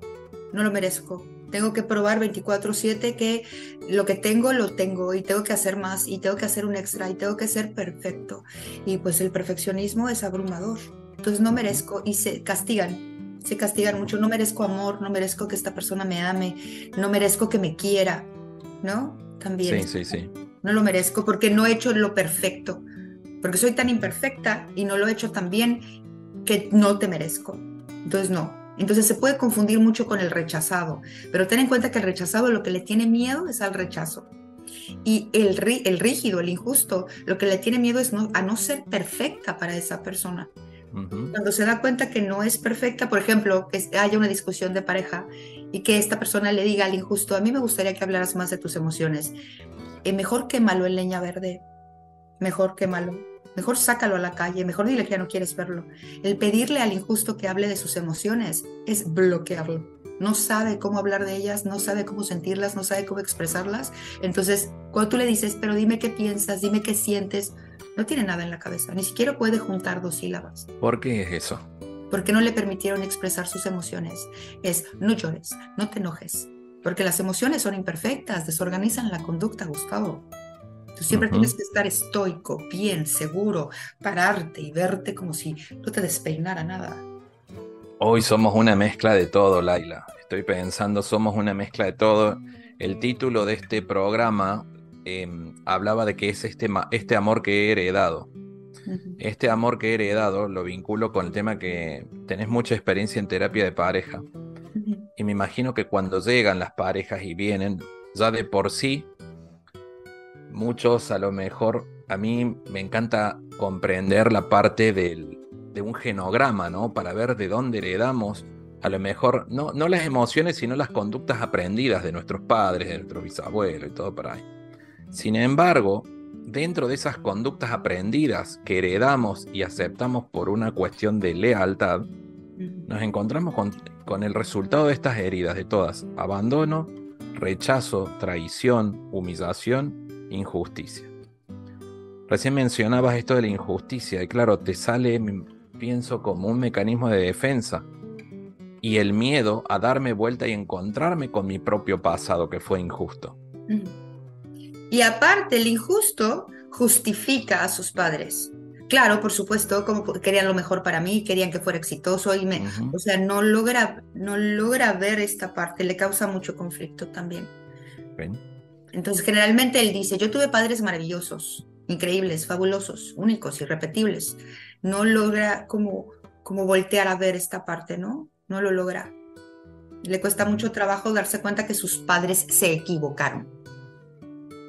No lo merezco. Tengo que probar 24/7 que lo que tengo lo tengo y tengo que hacer más y tengo que hacer un extra y tengo que ser perfecto. Y pues el perfeccionismo es abrumador. Entonces no merezco y se castigan. Se castigan mucho. No merezco amor, no merezco que esta persona me ame, no merezco que me quiera. ¿No? También. Sí, sí, sí no lo merezco porque no he hecho lo perfecto, porque soy tan imperfecta y no lo he hecho tan bien que no te merezco. Entonces no. Entonces se puede confundir mucho con el rechazado, pero ten en cuenta que el rechazado lo que le tiene miedo es al rechazo. Y el, el rígido, el injusto, lo que le tiene miedo es a no ser perfecta para esa persona. Cuando se da cuenta que no es perfecta, por ejemplo, que haya una discusión de pareja y que esta persona le diga al injusto, a mí me gustaría que hablaras más de tus emociones. Eh, mejor quémalo en leña verde, mejor quémalo, mejor sácalo a la calle, mejor dile que ya no quieres verlo. El pedirle al injusto que hable de sus emociones es bloquearlo. No sabe cómo hablar de ellas, no sabe cómo sentirlas, no sabe cómo expresarlas. Entonces, cuando tú le dices, pero dime qué piensas, dime qué sientes, no tiene nada en la cabeza, ni siquiera puede juntar dos sílabas. ¿Por qué es eso? Porque no le permitieron expresar sus emociones. Es, no llores, no te enojes, porque las emociones son imperfectas, desorganizan la conducta, Gustavo. Tú siempre tienes que estar estoico, bien, seguro, pararte y verte como si no te despeinara nada. Hoy somos una mezcla de todo, Laila. Estoy pensando, somos una mezcla de todo. El título de este programa em, hablaba de que es este, este amor que he heredado. Este amor que he heredado lo vinculo con el tema que tenés mucha experiencia en terapia de pareja. Y me imagino que cuando llegan las parejas y vienen, ya de por sí, muchos a lo mejor, a mí me encanta comprender la parte del, de un genograma, ¿no? Para ver de dónde heredamos, a lo mejor, no, no las emociones, sino las conductas aprendidas de nuestros padres, de nuestros bisabuelos y todo por ahí. Sin embargo, dentro de esas conductas aprendidas que heredamos y aceptamos por una cuestión de lealtad, nos encontramos con, el resultado de estas heridas, de todas, abandono, rechazo, traición, humillación, injusticia. Recién mencionabas esto de la injusticia y claro, te sale, pienso, como un mecanismo de defensa y el miedo a darme vuelta y encontrarme con mi propio pasado que fue injusto. Y aparte, el injusto justifica a sus padres. Claro, por supuesto, como querían lo mejor para mí, querían que fuera exitoso y me, o sea, no logra, no logra ver esta parte, le causa mucho conflicto también. Entonces, generalmente él dice, yo tuve padres maravillosos, increíbles, fabulosos, únicos, irrepetibles. No logra como, como voltear a ver esta parte, ¿no? No lo logra. Le cuesta mucho trabajo darse cuenta que sus padres se equivocaron.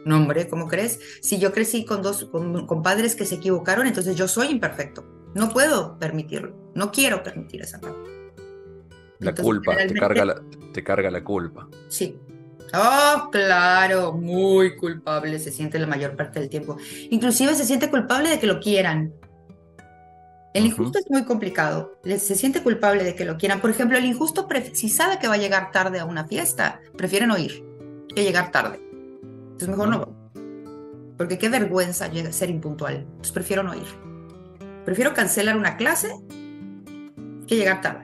No, hombre, ¿cómo crees? Si yo crecí con dos con, padres que se equivocaron, entonces yo soy imperfecto. No puedo permitirlo. No quiero permitir esa parte. La culpa, te carga la, te carga la culpa. Sí, Oh, claro, muy culpable se siente la mayor parte del tiempo. Inclusive se siente culpable de que lo quieran. El injusto es muy complicado. Se siente culpable de que lo quieran. Por ejemplo, el injusto, si sabe que va a llegar tarde a una fiesta, prefiere no ir que llegar tarde. Entonces mejor no voy. Porque qué vergüenza ser impuntual. Entonces prefiero no ir. Prefiero cancelar una clase que llegar tarde.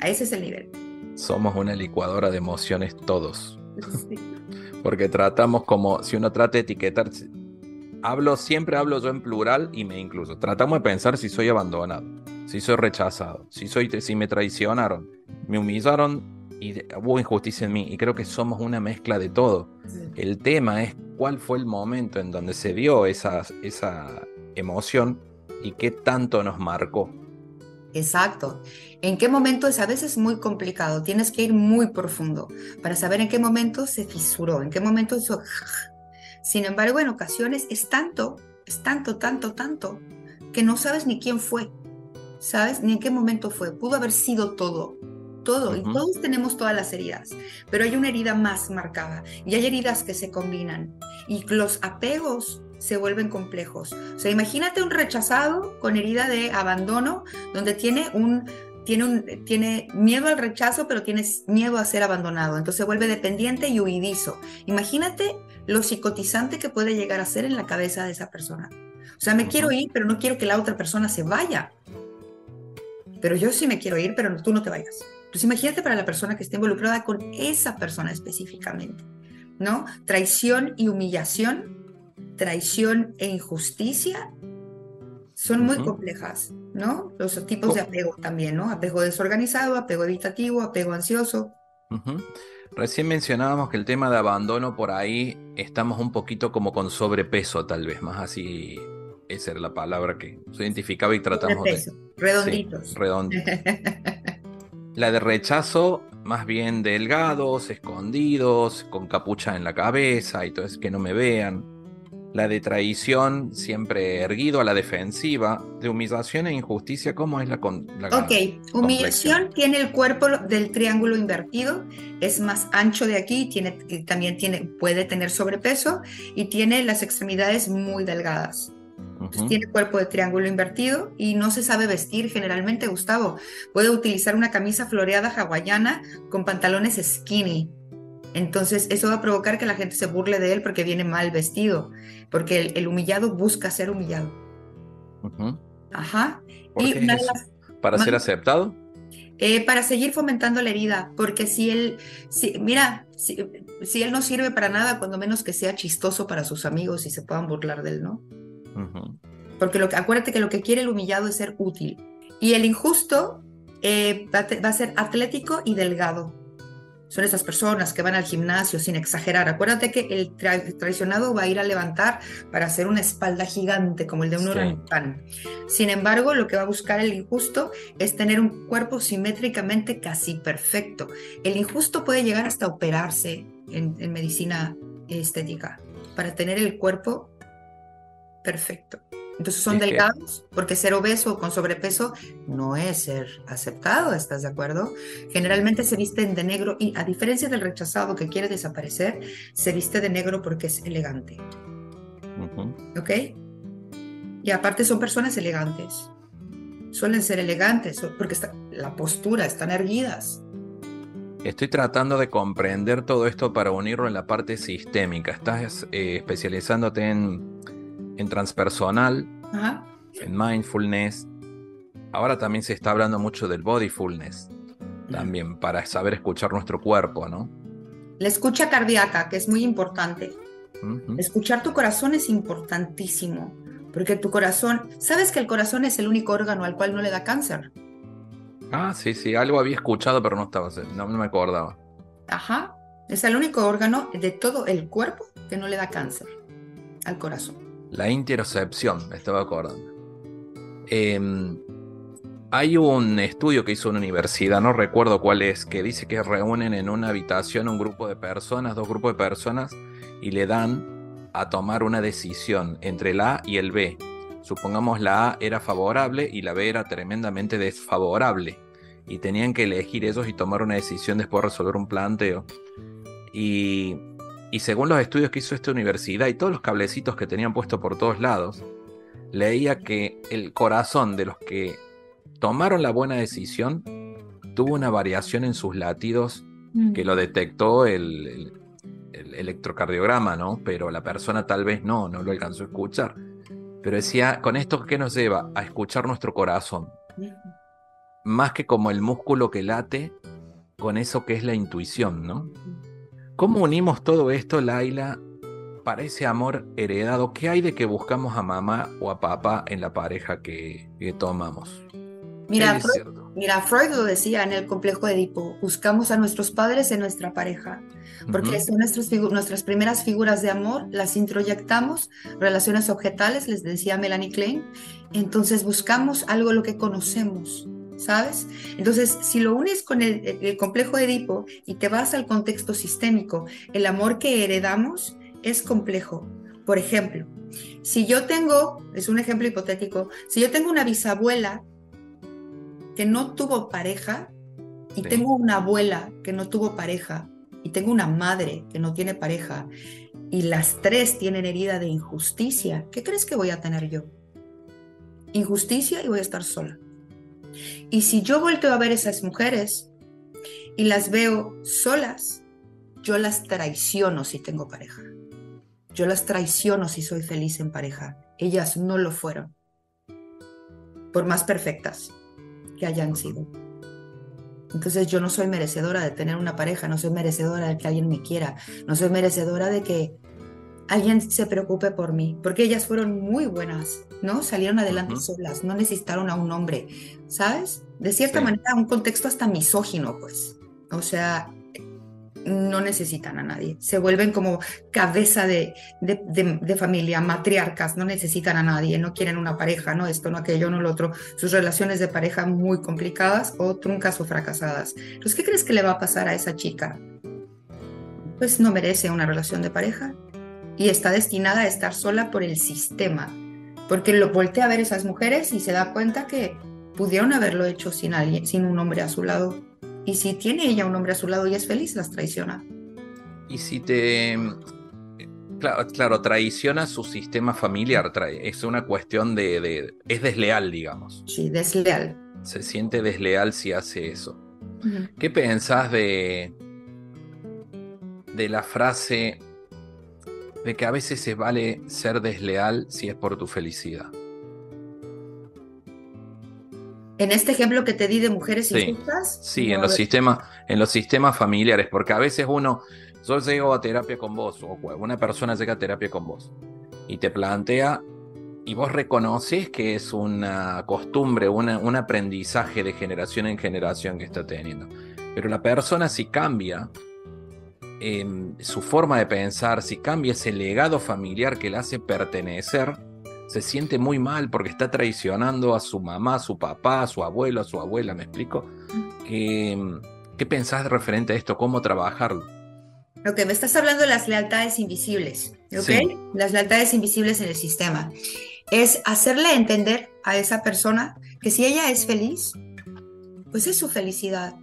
A ese es el nivel. Somos una licuadora de emociones todos. Porque tratamos como, si uno trata de etiquetar, hablo, siempre hablo yo en plural y me incluso. Tratamos de pensar si soy abandonado, si soy rechazado, si, soy, si me traicionaron, me humillaron y hubo injusticia en mí. Y creo que somos una mezcla de todo. El tema es cuál fue el momento en donde se dio esa, esa emoción y qué tanto nos marcó. Exacto. ¿En qué momento es a veces muy complicado? Tienes que ir muy profundo para saber en qué momento se fisuró, en qué momento eso... Sin embargo, en ocasiones es tanto, es tanto, tanto, tanto, que no sabes ni quién fue, ¿sabes? Ni en qué momento fue. Pudo haber sido todo, todo, y todos tenemos todas las heridas, pero hay una herida más marcada y hay heridas que se combinan y los apegos se vuelven complejos. O sea, imagínate un rechazado con herida de abandono, donde tiene un, tiene, un, tiene miedo al rechazo, pero tiene miedo a ser abandonado. Entonces se vuelve dependiente y huidizo. Imagínate lo psicotizante que puede llegar a ser en la cabeza de esa persona. O sea, me quiero ir, pero no quiero que la otra persona se vaya. Pero yo sí me quiero ir, pero tú no te vayas. Entonces imagínate para la persona que esté involucrada con esa persona específicamente, ¿no? Traición y humillación traición e injusticia son muy complejas, ¿no? Los tipos de apego también, ¿no? Apego desorganizado, apego evitativo, apego ansioso. Recién mencionábamos que el tema de abandono por ahí estamos un poquito como con sobrepeso, tal vez, más así, esa era la palabra que se identificaba y tratamos de... Redonditos. redonditos. la de rechazo, más bien delgados, escondidos, con capucha en la cabeza y todo eso, que no me vean la de traición siempre erguido a la defensiva, de humillación e injusticia, ¿cómo es la, con, Ok, humillación tiene el cuerpo del triángulo invertido, es más ancho de aquí, tiene, también tiene, puede tener sobrepeso y tiene las extremidades muy delgadas. Tiene cuerpo de triángulo invertido y no se sabe vestir generalmente, Gustavo. Puede utilizar una camisa floreada hawaiana con pantalones skinny entonces eso va a provocar que la gente se burle de él porque viene mal vestido, porque el, humillado busca ser humillado. Ajá. Y ¿Para ser aceptado? Eh, para seguir fomentando la herida, porque si él, si, mira, si, él no sirve para nada, cuando menos que sea chistoso para sus amigos y se puedan burlar de él, ¿no? Porque lo que, acuérdate que lo que quiere el humillado es ser útil. Y el injusto eh, va, a ser atlético y delgado son esas personas que van al gimnasio sin exagerar. Acuérdate que el traicionado va a ir a levantar para hacer una espalda gigante como el de un orangután. Sin embargo, lo que va a buscar el injusto es tener un cuerpo simétricamente casi perfecto. El injusto puede llegar hasta operarse en, en medicina estética para tener el cuerpo perfecto. Entonces son delgados, porque ser obeso o con sobrepeso no es ser aceptado, ¿estás de acuerdo? Generalmente se visten de negro y a diferencia del rechazado que quiere desaparecer, se viste de negro porque es elegante. ¿Ok? Y aparte son personas elegantes. Suelen ser elegantes porque está, la postura, están erguidas. Estoy tratando de comprender todo esto para unirlo en la parte sistémica. Estás eh, especializándote en, en transpersonal, en mindfulness. Ahora también se está hablando mucho del bodyfulness, también para saber escuchar nuestro cuerpo, ¿no? La escucha cardíaca, que es muy importante. Escuchar tu corazón es importantísimo, porque tu corazón, ¿sabes que el corazón es el único órgano al cual no le da cáncer? Ah, sí, sí, algo había escuchado, pero no estaba, no, me acordaba. Ajá, es el único órgano de todo el cuerpo que no le da cáncer al corazón. La interocepción, me estaba acordando. Em, hay un estudio que hizo una universidad, no recuerdo cuál es, que dice que reúnen en una habitación un grupo de personas, dos grupos de personas, y le dan a tomar una decisión entre el A y el B. Supongamos la A era favorable y la B era tremendamente desfavorable. Y tenían que elegir ellos y tomar una decisión después de resolver un planteo. Y, y según los estudios que hizo esta universidad y todos los cablecitos que tenían puesto por todos lados, leía que el corazón de los que tomaron la buena decisión tuvo una variación en sus latidos mm. que lo detectó el, el electrocardiograma, ¿no? Pero la persona tal vez no, no lo alcanzó a escuchar. Pero decía, con esto, ¿qué nos lleva? A escuchar nuestro corazón. Más que como el músculo que late, con eso que es la intuición, ¿no? ¿Cómo unimos todo esto, Laila, para ese amor heredado? ¿Qué hay de que buscamos a mamá o a papá en la pareja que, que tomamos? Mira Freud, mira, Freud lo decía en el complejo de Edipo, buscamos a nuestros padres en nuestra pareja, porque son nuestras, nuestras primeras figuras de amor, las introyectamos, relaciones objetales, les decía Melanie Klein, entonces buscamos algo lo que conocemos, ¿sabes? Entonces, si lo unes con el, el complejo de Edipo y te vas al contexto sistémico, el amor que heredamos es complejo. Por ejemplo, si yo tengo, es un ejemplo hipotético, si yo tengo una bisabuela que no tuvo pareja y tengo una abuela que no tuvo pareja y tengo una madre que no tiene pareja y las tres tienen herida de injusticia, ¿qué crees que voy a tener yo? Injusticia y voy a estar sola. Y si yo vuelto a ver esas mujeres y las veo solas, yo las traiciono si tengo pareja. Yo las traiciono si soy feliz en pareja. Ellas no lo fueron. Por más perfectas que hayan sido. Entonces yo no soy merecedora de tener una pareja, no soy merecedora de que alguien me quiera, no soy merecedora de que alguien se preocupe por mí, porque ellas fueron muy buenas, ¿no? Salieron adelante solas, no necesitaron a un hombre, ¿sabes? De cierta manera, un contexto hasta misógino, pues. O sea, no necesitan a nadie, se vuelven como cabeza de, de, familia, matriarcas, no necesitan a nadie, no quieren una pareja, no esto, no aquello, no lo otro, sus relaciones de pareja muy complicadas o truncas o fracasadas. Entonces, ¿qué crees que le va a pasar a esa chica? Pues no merece una relación de pareja y está destinada a estar sola por el sistema, porque lo voltea a ver esas mujeres y se da cuenta que pudieron haberlo hecho sin alguien, sin un hombre a su lado y si tiene ella un hombre a su lado y es feliz, las traiciona. Y si te... Claro, claro traiciona su sistema familiar, es una cuestión de, Es desleal, digamos. Sí, desleal. Se siente desleal si hace eso. ¿Qué pensás de... de la frase de que a veces se vale ser desleal si es por tu felicidad? En este ejemplo que te di de mujeres sí, injustas. Sí, en los, sistemas, en los sistemas familiares, porque a veces uno, yo llego a terapia con vos, o una persona llega a terapia con vos, y te plantea, y vos reconoces que es una costumbre, un aprendizaje de generación en generación que está teniendo. Pero la persona si cambia su forma de pensar, si cambia ese legado familiar que le hace pertenecer, se siente muy mal porque está traicionando a su mamá, a su papá, a su abuelo, a su abuela, ¿me explico? ¿Qué, qué pensás referente a esto? ¿Cómo trabajarlo? Ok, me estás hablando de las lealtades invisibles, ¿ok? Las lealtades invisibles en el sistema. Es hacerle entender a esa persona que si ella es feliz, pues es su felicidad.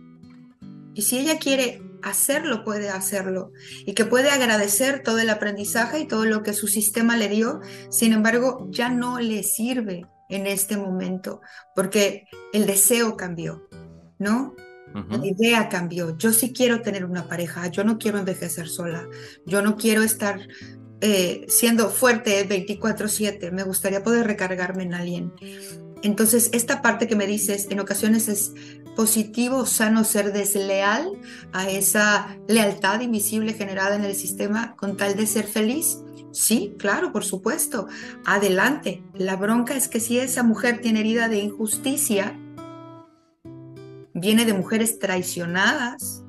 Y si ella quiere hacerlo puede hacerlo y que puede agradecer todo el aprendizaje y todo lo que su sistema le dio, sin embargo, ya no le sirve en este momento porque el deseo cambió, ¿no? La idea cambió. Yo sí quiero tener una pareja, yo no quiero envejecer sola, yo no quiero estar eh, siendo fuerte 24/7, me gustaría poder recargarme en alguien. Entonces, esta parte que me dices, en ocasiones es positivo, sano ser desleal a esa lealtad invisible generada en el sistema con tal de ser feliz. Sí, claro, por supuesto. Adelante. La bronca es que si esa mujer tiene herida de injusticia, viene de mujeres traicionadas,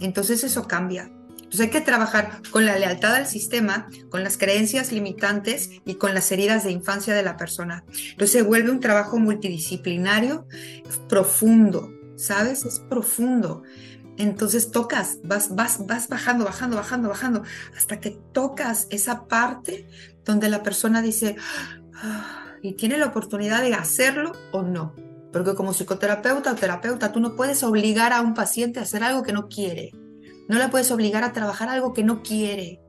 entonces eso cambia. Entonces hay que trabajar con la lealtad al sistema, con las creencias limitantes y con las heridas de infancia de la persona. Entonces se vuelve un trabajo multidisciplinario, profundo, ¿sabes? Es profundo. Entonces tocas, vas, vas, vas bajando, bajando, bajando, bajando, hasta que tocas esa parte donde la persona dice, ah", y tiene la oportunidad de hacerlo o no. Porque como psicoterapeuta o terapeuta, tú no puedes obligar a un paciente a hacer algo que no quiere. No la puedes obligar a trabajar algo que no quiere.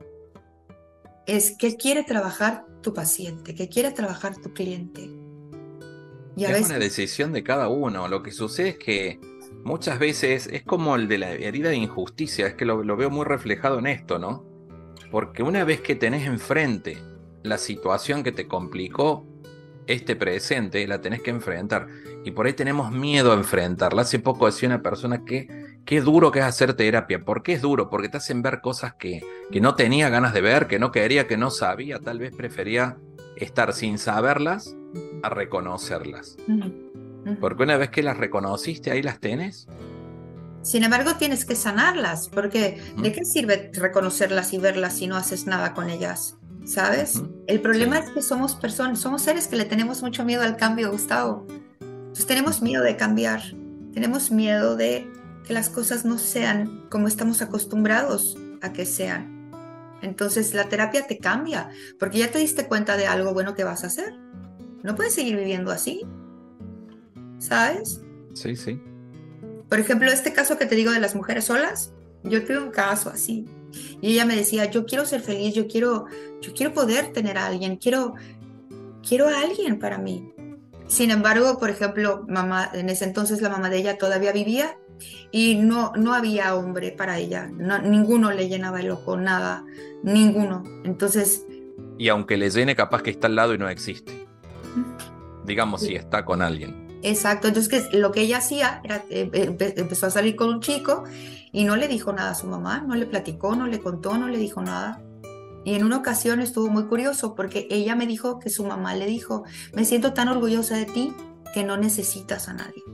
Es que quiere trabajar tu paciente, que quiere trabajar tu cliente. Y a es una decisión de cada uno. Lo que sucede es que muchas veces es como el de la herida de injusticia, es que lo, lo veo muy reflejado en esto, ¿no? Porque una vez que tenés enfrente la situación que te complicó este presente, la tenés que enfrentar. Y por ahí tenemos miedo a enfrentarla. Hace poco decía una persona que qué duro que es hacer terapia. ¿Por qué es duro? Porque te hacen ver cosas que, que no tenía ganas de ver, que no quería, que no sabía. Tal vez prefería estar sin saberlas a reconocerlas. Porque una vez que las reconociste, ahí las tenés. Sin embargo, tienes que sanarlas, porque ¿de qué sirve reconocerlas y verlas si no haces nada con ellas? ¿Sabes? El problema es que somos personas, somos seres que le tenemos mucho miedo al cambio, Gustavo. Entonces tenemos miedo de cambiar, tenemos miedo de que las cosas no sean como estamos acostumbrados a que sean. Entonces la terapia te cambia, porque ya te diste cuenta de algo bueno que vas a hacer. No puedes seguir viviendo así. ¿Sabes? Sí, sí. Por ejemplo, este caso que te digo de las mujeres solas, yo tuve un caso así. Y ella me decía, yo quiero ser feliz, yo quiero, yo quiero poder tener a alguien, quiero, quiero a alguien para mí. Sin embargo, por ejemplo, mamá, en ese entonces la mamá de ella todavía vivía y no, no había hombre para ella, ninguno le llenaba el ojo, nada, ninguno. Entonces... Y aunque le llene, capaz que está al lado y no existe. Digamos si está con alguien. Exacto, entonces lo que ella hacía era, eh, empezó a salir con un chico y no le dijo nada a su mamá, no le platicó, no le contó, no le dijo nada. Y en una ocasión estuvo muy curioso porque ella me dijo que su mamá le dijo, me siento tan orgullosa de ti que no necesitas a nadie.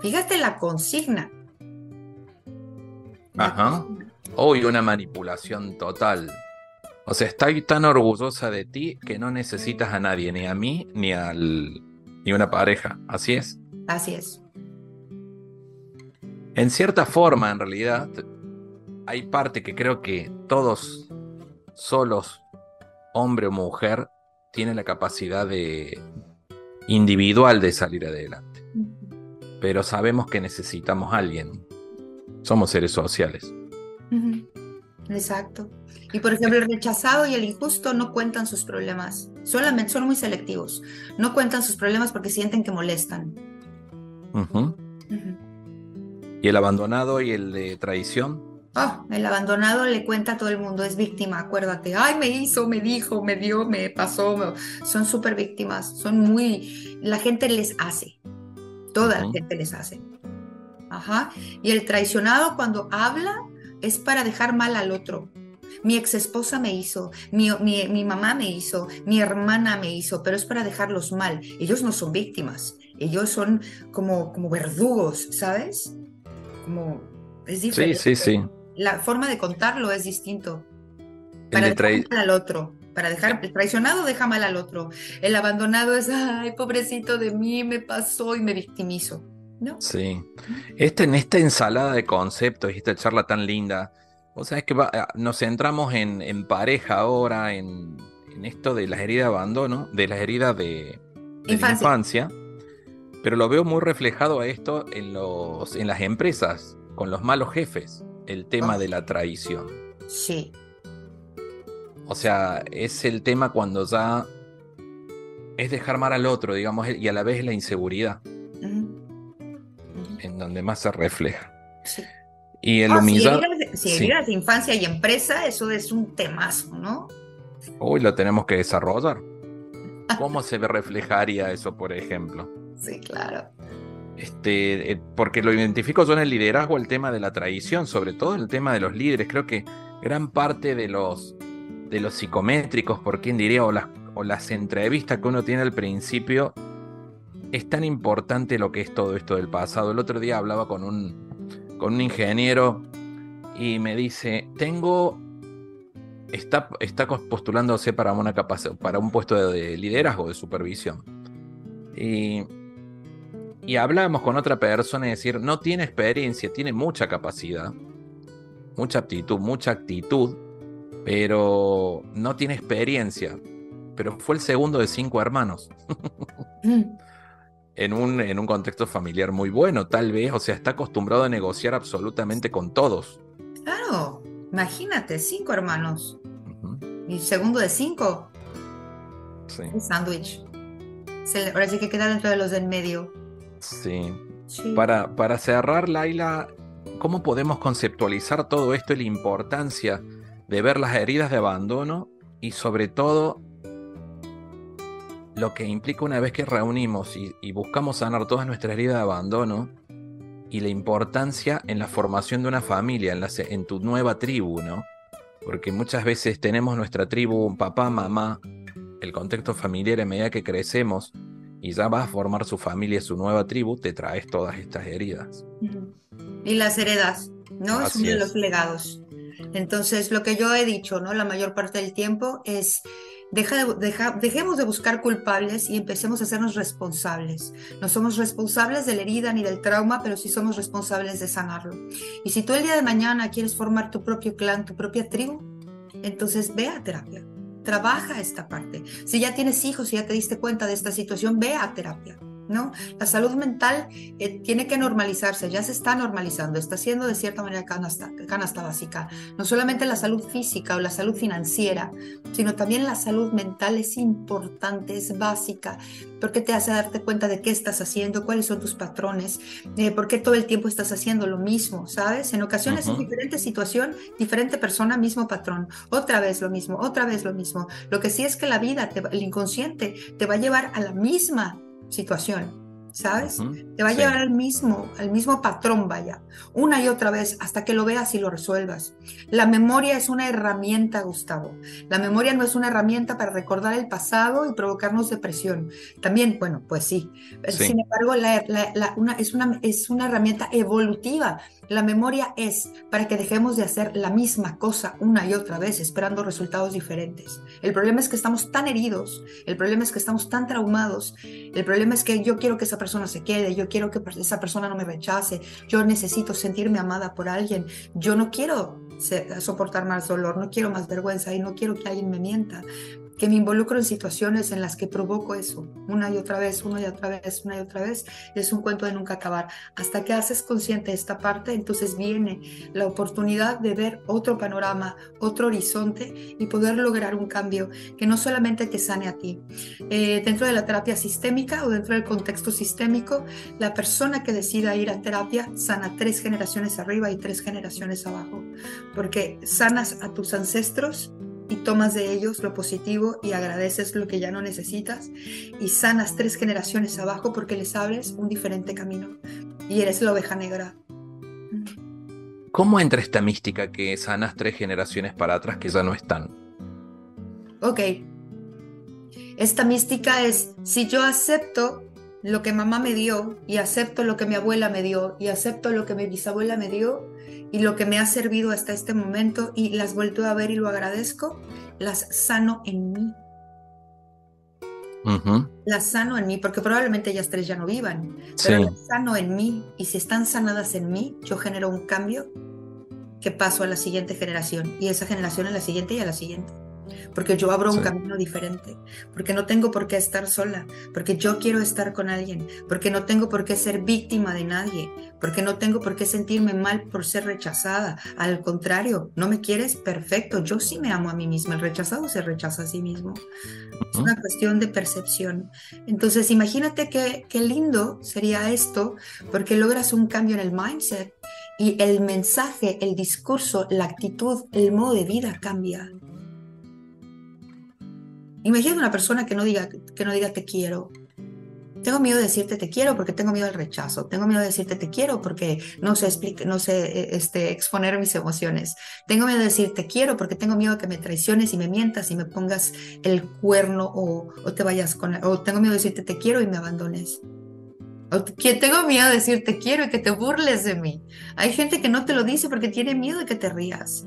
Fíjate la consigna. Ajá. Hoy una manipulación total. O sea, estoy tan orgullosa de ti que no necesitas a nadie, ni a mí, ni al ni una pareja. Así es. Así es. En cierta forma, en realidad, hay parte que creo que todos solos, hombre o mujer, tienen la capacidad de individual de salir adelante pero sabemos que necesitamos a alguien. Somos seres sociales. Exacto. Y por ejemplo, el rechazado y el injusto no cuentan sus problemas. Solamente son muy selectivos. No cuentan sus problemas porque sienten que molestan. ¿Y el abandonado y el de traición? Oh, el abandonado le cuenta a todo el mundo, es víctima, acuérdate. Ay, me hizo, me dijo, me dio, me pasó. Son súper víctimas. Son muy. La gente les hace. Toda la gente les hace. Ajá. Y el traicionado cuando habla es para dejar mal al otro. Mi ex esposa me hizo, mi, mi, mamá me hizo, mi hermana me hizo, pero es para dejarlos mal. Ellos no son víctimas, ellos son como, como verdugos, ¿sabes? Como es diferente. Sí, sí, sí. La forma de contarlo es distinto. Para dejar mal al otro. Para dejar, el traicionado deja mal al otro. El abandonado es, ay, pobrecito de mí, me pasó y me victimizo. ¿No? Sí. Este, en esta ensalada de conceptos y esta charla tan linda, o sea, es que ah, nos centramos en, pareja ahora, en, esto de las heridas de abandono, de las heridas de, infancia. infancia. pero lo veo muy reflejado a esto en, los, en las empresas. con los malos jefes, el tema Oh. de la traición. Sí, O sea, es el tema cuando ya es dejar mal al otro, digamos, y a la vez la inseguridad, en donde más se refleja. sí. Y el si heridas de- si sí. heridas de infancia y empresa, eso es un temazo, ¿no? hoy lo tenemos que desarrollar. ¿Cómo se reflejaría eso, por ejemplo? Sí, claro. Este, eh, porque lo identifico yo en el liderazgo, el tema de la traición, sobre todo el tema de los líderes. Creo que gran parte de los, de los psicométricos, por quién diría, o las, o las entrevistas que uno tiene al principio, es tan importante lo que es todo esto del pasado. El otro día hablaba con un, con un ingeniero y me dice, tengo, está, está postulándose para, una para un puesto de, de liderazgo, de supervisión. Y, y hablábamos con otra persona y decir, no tiene experiencia, tiene mucha capacidad, mucha aptitud, mucha actitud, pero no tiene experiencia. Pero fue el segundo de cinco hermanos Mm, en un, en un contexto familiar muy bueno, tal vez, o sea, está acostumbrado a negociar absolutamente con todos. Claro, imagínate, cinco hermanos. Ujú, Y segundo de cinco, Sí, un sándwich. Ahora sí que queda dentro de los del medio. Sí. Sí. Para, para cerrar, Laila, ¿cómo podemos conceptualizar todo esto y la importancia de ver las heridas de abandono y sobre todo lo que implica una vez que reunimos y, y buscamos sanar todas nuestras heridas de abandono y la importancia en la formación de una familia, en, la se- en tu nueva tribu, ¿no? Porque muchas veces tenemos nuestra tribu, papá, mamá, el contexto familiar en medida que crecemos y ya vas a formar su familia, su nueva tribu, te traes todas estas heridas. Y las heredas, ¿no? Es Así uno de es. los legados. Entonces, lo que yo he dicho, ¿no? La mayor parte del tiempo es deja de- deja- dejemos de buscar culpables y empecemos a hacernos responsables. No somos responsables de la herida ni del trauma, pero sí somos responsables de sanarlo. Y si tú el día de mañana quieres formar tu propio clan, tu propia tribu, entonces ve a terapia. Trabaja esta parte. Si ya tienes hijos y ya te diste cuenta de esta situación, ve a terapia. ¿No? La salud mental eh, tiene que normalizarse, ya se está normalizando, está siendo de cierta manera canasta, canasta básica. No solamente la salud física o la salud financiera, sino también la salud mental es importante, es básica, porque te hace darte cuenta de qué estás haciendo, cuáles son tus patrones, eh, por qué todo el tiempo estás haciendo lo mismo, ¿sabes? En ocasiones en diferente situación, diferente persona, mismo patrón, otra vez lo mismo, otra vez lo mismo. Lo que sí es que la vida, te el inconsciente, te va a llevar a la misma situación, ¿sabes? Ujú, Te va a sí. llevar al mismo, al mismo patrón, vaya, una y otra vez hasta que lo veas y lo resuelvas. La memoria es una herramienta, Gustavo. La memoria no es una herramienta para recordar el pasado y provocarnos depresión. También, bueno, pues sí. Sí. Sin embargo, la- la- la- una, es, una, es una herramienta evolutiva. La memoria es para que dejemos de hacer la misma cosa una y otra vez, esperando resultados diferentes. El problema es que estamos tan heridos, el problema es que estamos tan traumados, el problema es que yo quiero que esa persona se quede, yo quiero que esa persona no me rechace, yo necesito sentirme amada por alguien, yo no quiero soportar más dolor, no quiero más vergüenza y no quiero que alguien me mienta, que me involucro en situaciones en las que provoco eso una y otra vez, una y otra vez, una y otra vez. Es un cuento de nunca acabar. Hasta que haces consciente esta parte, entonces viene la oportunidad de ver otro panorama, otro horizonte y poder lograr un cambio que no solamente te sane a ti. Eh, dentro de la terapia sistémica o dentro del contexto sistémico, la persona que decida ir a terapia sana tres generaciones arriba y tres generaciones abajo, porque sanas a tus ancestros y tomas de ellos lo positivo y agradeces lo que ya no necesitas y sanas tres generaciones abajo porque les abres un diferente camino y eres la oveja negra. ¿Cómo entra esta mística que sanas tres generaciones para atrás que ya no están? Ok. Esta mística es, si yo acepto lo que mamá me dio y acepto lo que mi abuela me dio y acepto lo que mi bisabuela me dio y lo que me ha servido hasta este momento y las vuelto a ver y lo agradezco, las sano en mí. Las sano en mí, porque probablemente ellas tres ya no vivan, Sí, pero las sano en mí y si están sanadas en mí, yo genero un cambio que paso a la siguiente generación y esa generación a la siguiente y a la siguiente. Porque yo abro un camino diferente, porque no tengo por qué estar sola, porque yo quiero estar con alguien, porque no tengo por qué ser víctima de nadie, porque no tengo por qué sentirme mal por ser rechazada. Al contrario, no me quieres, perfecto, yo sí me amo a mí misma, el rechazado se rechaza a sí mismo. Es una cuestión de percepción. Entonces, imagínate qué, qué lindo sería esto, porque logras un cambio en el mindset y el mensaje, el discurso, la actitud, el modo de vida cambia. Imagina una persona que no diga, que no diga te quiero. Tengo miedo de decirte te quiero porque tengo miedo al rechazo. Tengo miedo de decirte te quiero porque no sé, explica- no sé eh, este, exponer mis emociones. Tengo miedo de decir te quiero porque tengo miedo a que me traiciones y me mientas y me pongas el cuerno o, o te vayas con... O tengo miedo de decirte te quiero y me abandones. O que tengo miedo de decir te quiero y que te burles de mí. Hay gente que no te lo dice porque tiene miedo de que te rías.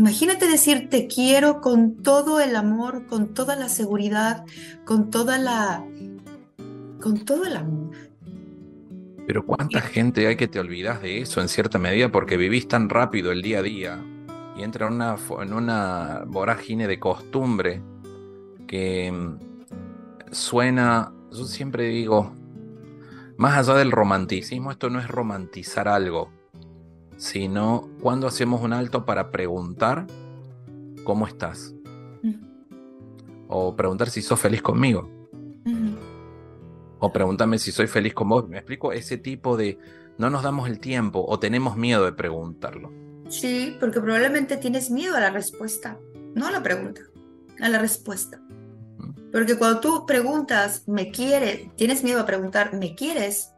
Imagínate decir te quiero con todo el amor, con toda la seguridad, con toda la... con todo el amor. Pero cuánta gente hay que te olvidas de eso en cierta medida porque vivís tan rápido el día a día y entra en una, en una vorágine de costumbre que mm, suena, yo siempre digo, más allá del romanticismo, esto no es romantizar algo, sino cuando hacemos un alto para preguntar cómo estás o preguntar si sos feliz conmigo. O pregúntame si soy feliz con vos. ¿Me explico? Ese tipo de no nos damos el tiempo o tenemos miedo de preguntarlo. Sí, porque probablemente tienes miedo a la respuesta, no a la pregunta, a la respuesta. Porque cuando tú preguntas, ¿me quiere? Tienes miedo a preguntar, ¿me quieres?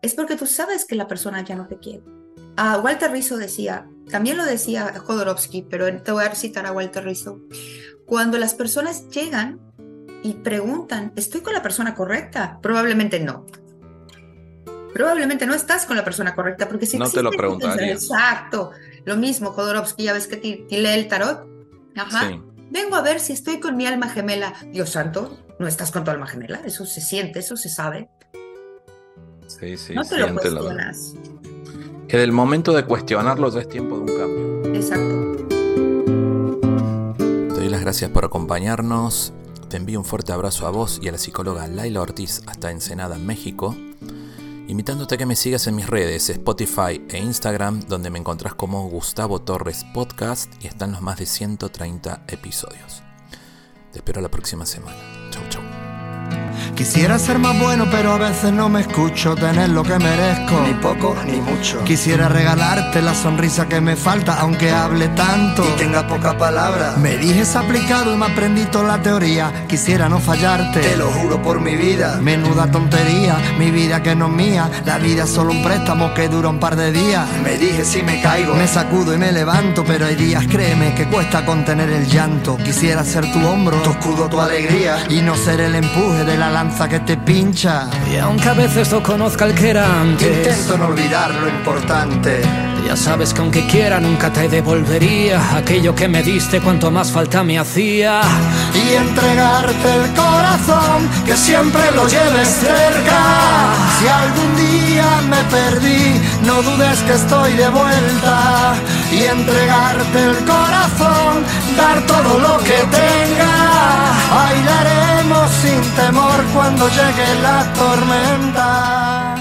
Es porque tú sabes que la persona ya no te quiere. Ah, Walter Rizzo decía, también lo decía Jodorowsky, pero te voy a citar a Walter Rizzo. Cuando las personas llegan y preguntan, ¿estoy con la persona correcta? Probablemente no. Probablemente no estás con la persona correcta, porque si No te lo pensamiento- Exacto. Lo mismo, Jodorowsky, ya ves que lee el tarot. Ajá. Sí. Vengo a ver si estoy con mi alma gemela. Dios santo, no estás con tu alma gemela. Eso se siente, eso se sabe. Sí, sí, no te lo cuestionas. Que del momento de cuestionarlo ya es tiempo de un cambio. Exacto. Te doy las gracias por acompañarnos. Te envío un fuerte abrazo a vos y a la psicóloga Laila Ortiz hasta Ensenada, México. Invitándote a que me sigas en mis redes, Spotify e Instagram, donde me encontrás como Gustavo Torres Podcast y están los más de 130 episodios. Te espero la próxima semana. Chau, chau. Quisiera ser más bueno, pero a veces no me escucho tener lo que merezco. Ni poco ni mucho. Quisiera regalarte la sonrisa que me falta, aunque hable tanto. Y tenga poca palabra. Me dijes aplicado y me aprendí toda la teoría. Quisiera no fallarte. Te lo juro por mi vida. Menuda tontería, mi vida que no es mía. La vida es solo un préstamo que dura un par de días. Me dije si me caigo. Me sacudo y me levanto, pero hay días, créeme, que cuesta contener el llanto. Quisiera ser tu hombro, Tu escudo, tu alegría. y no ser el empuje de la que te pincha. Y aunque a veces no conozca el que era antes, Intento no olvidar lo importante. ya sabes que aunque quiera nunca te devolvería aquello que me diste cuanto más falta me hacía. y entregarte el corazón, que siempre lo lleves cerca. Si algún día me perdí, no dudes que estoy de vuelta. Y entregarte el corazón, dar todo lo que tenga. Bailaremos sin temor cuando llegue la tormenta.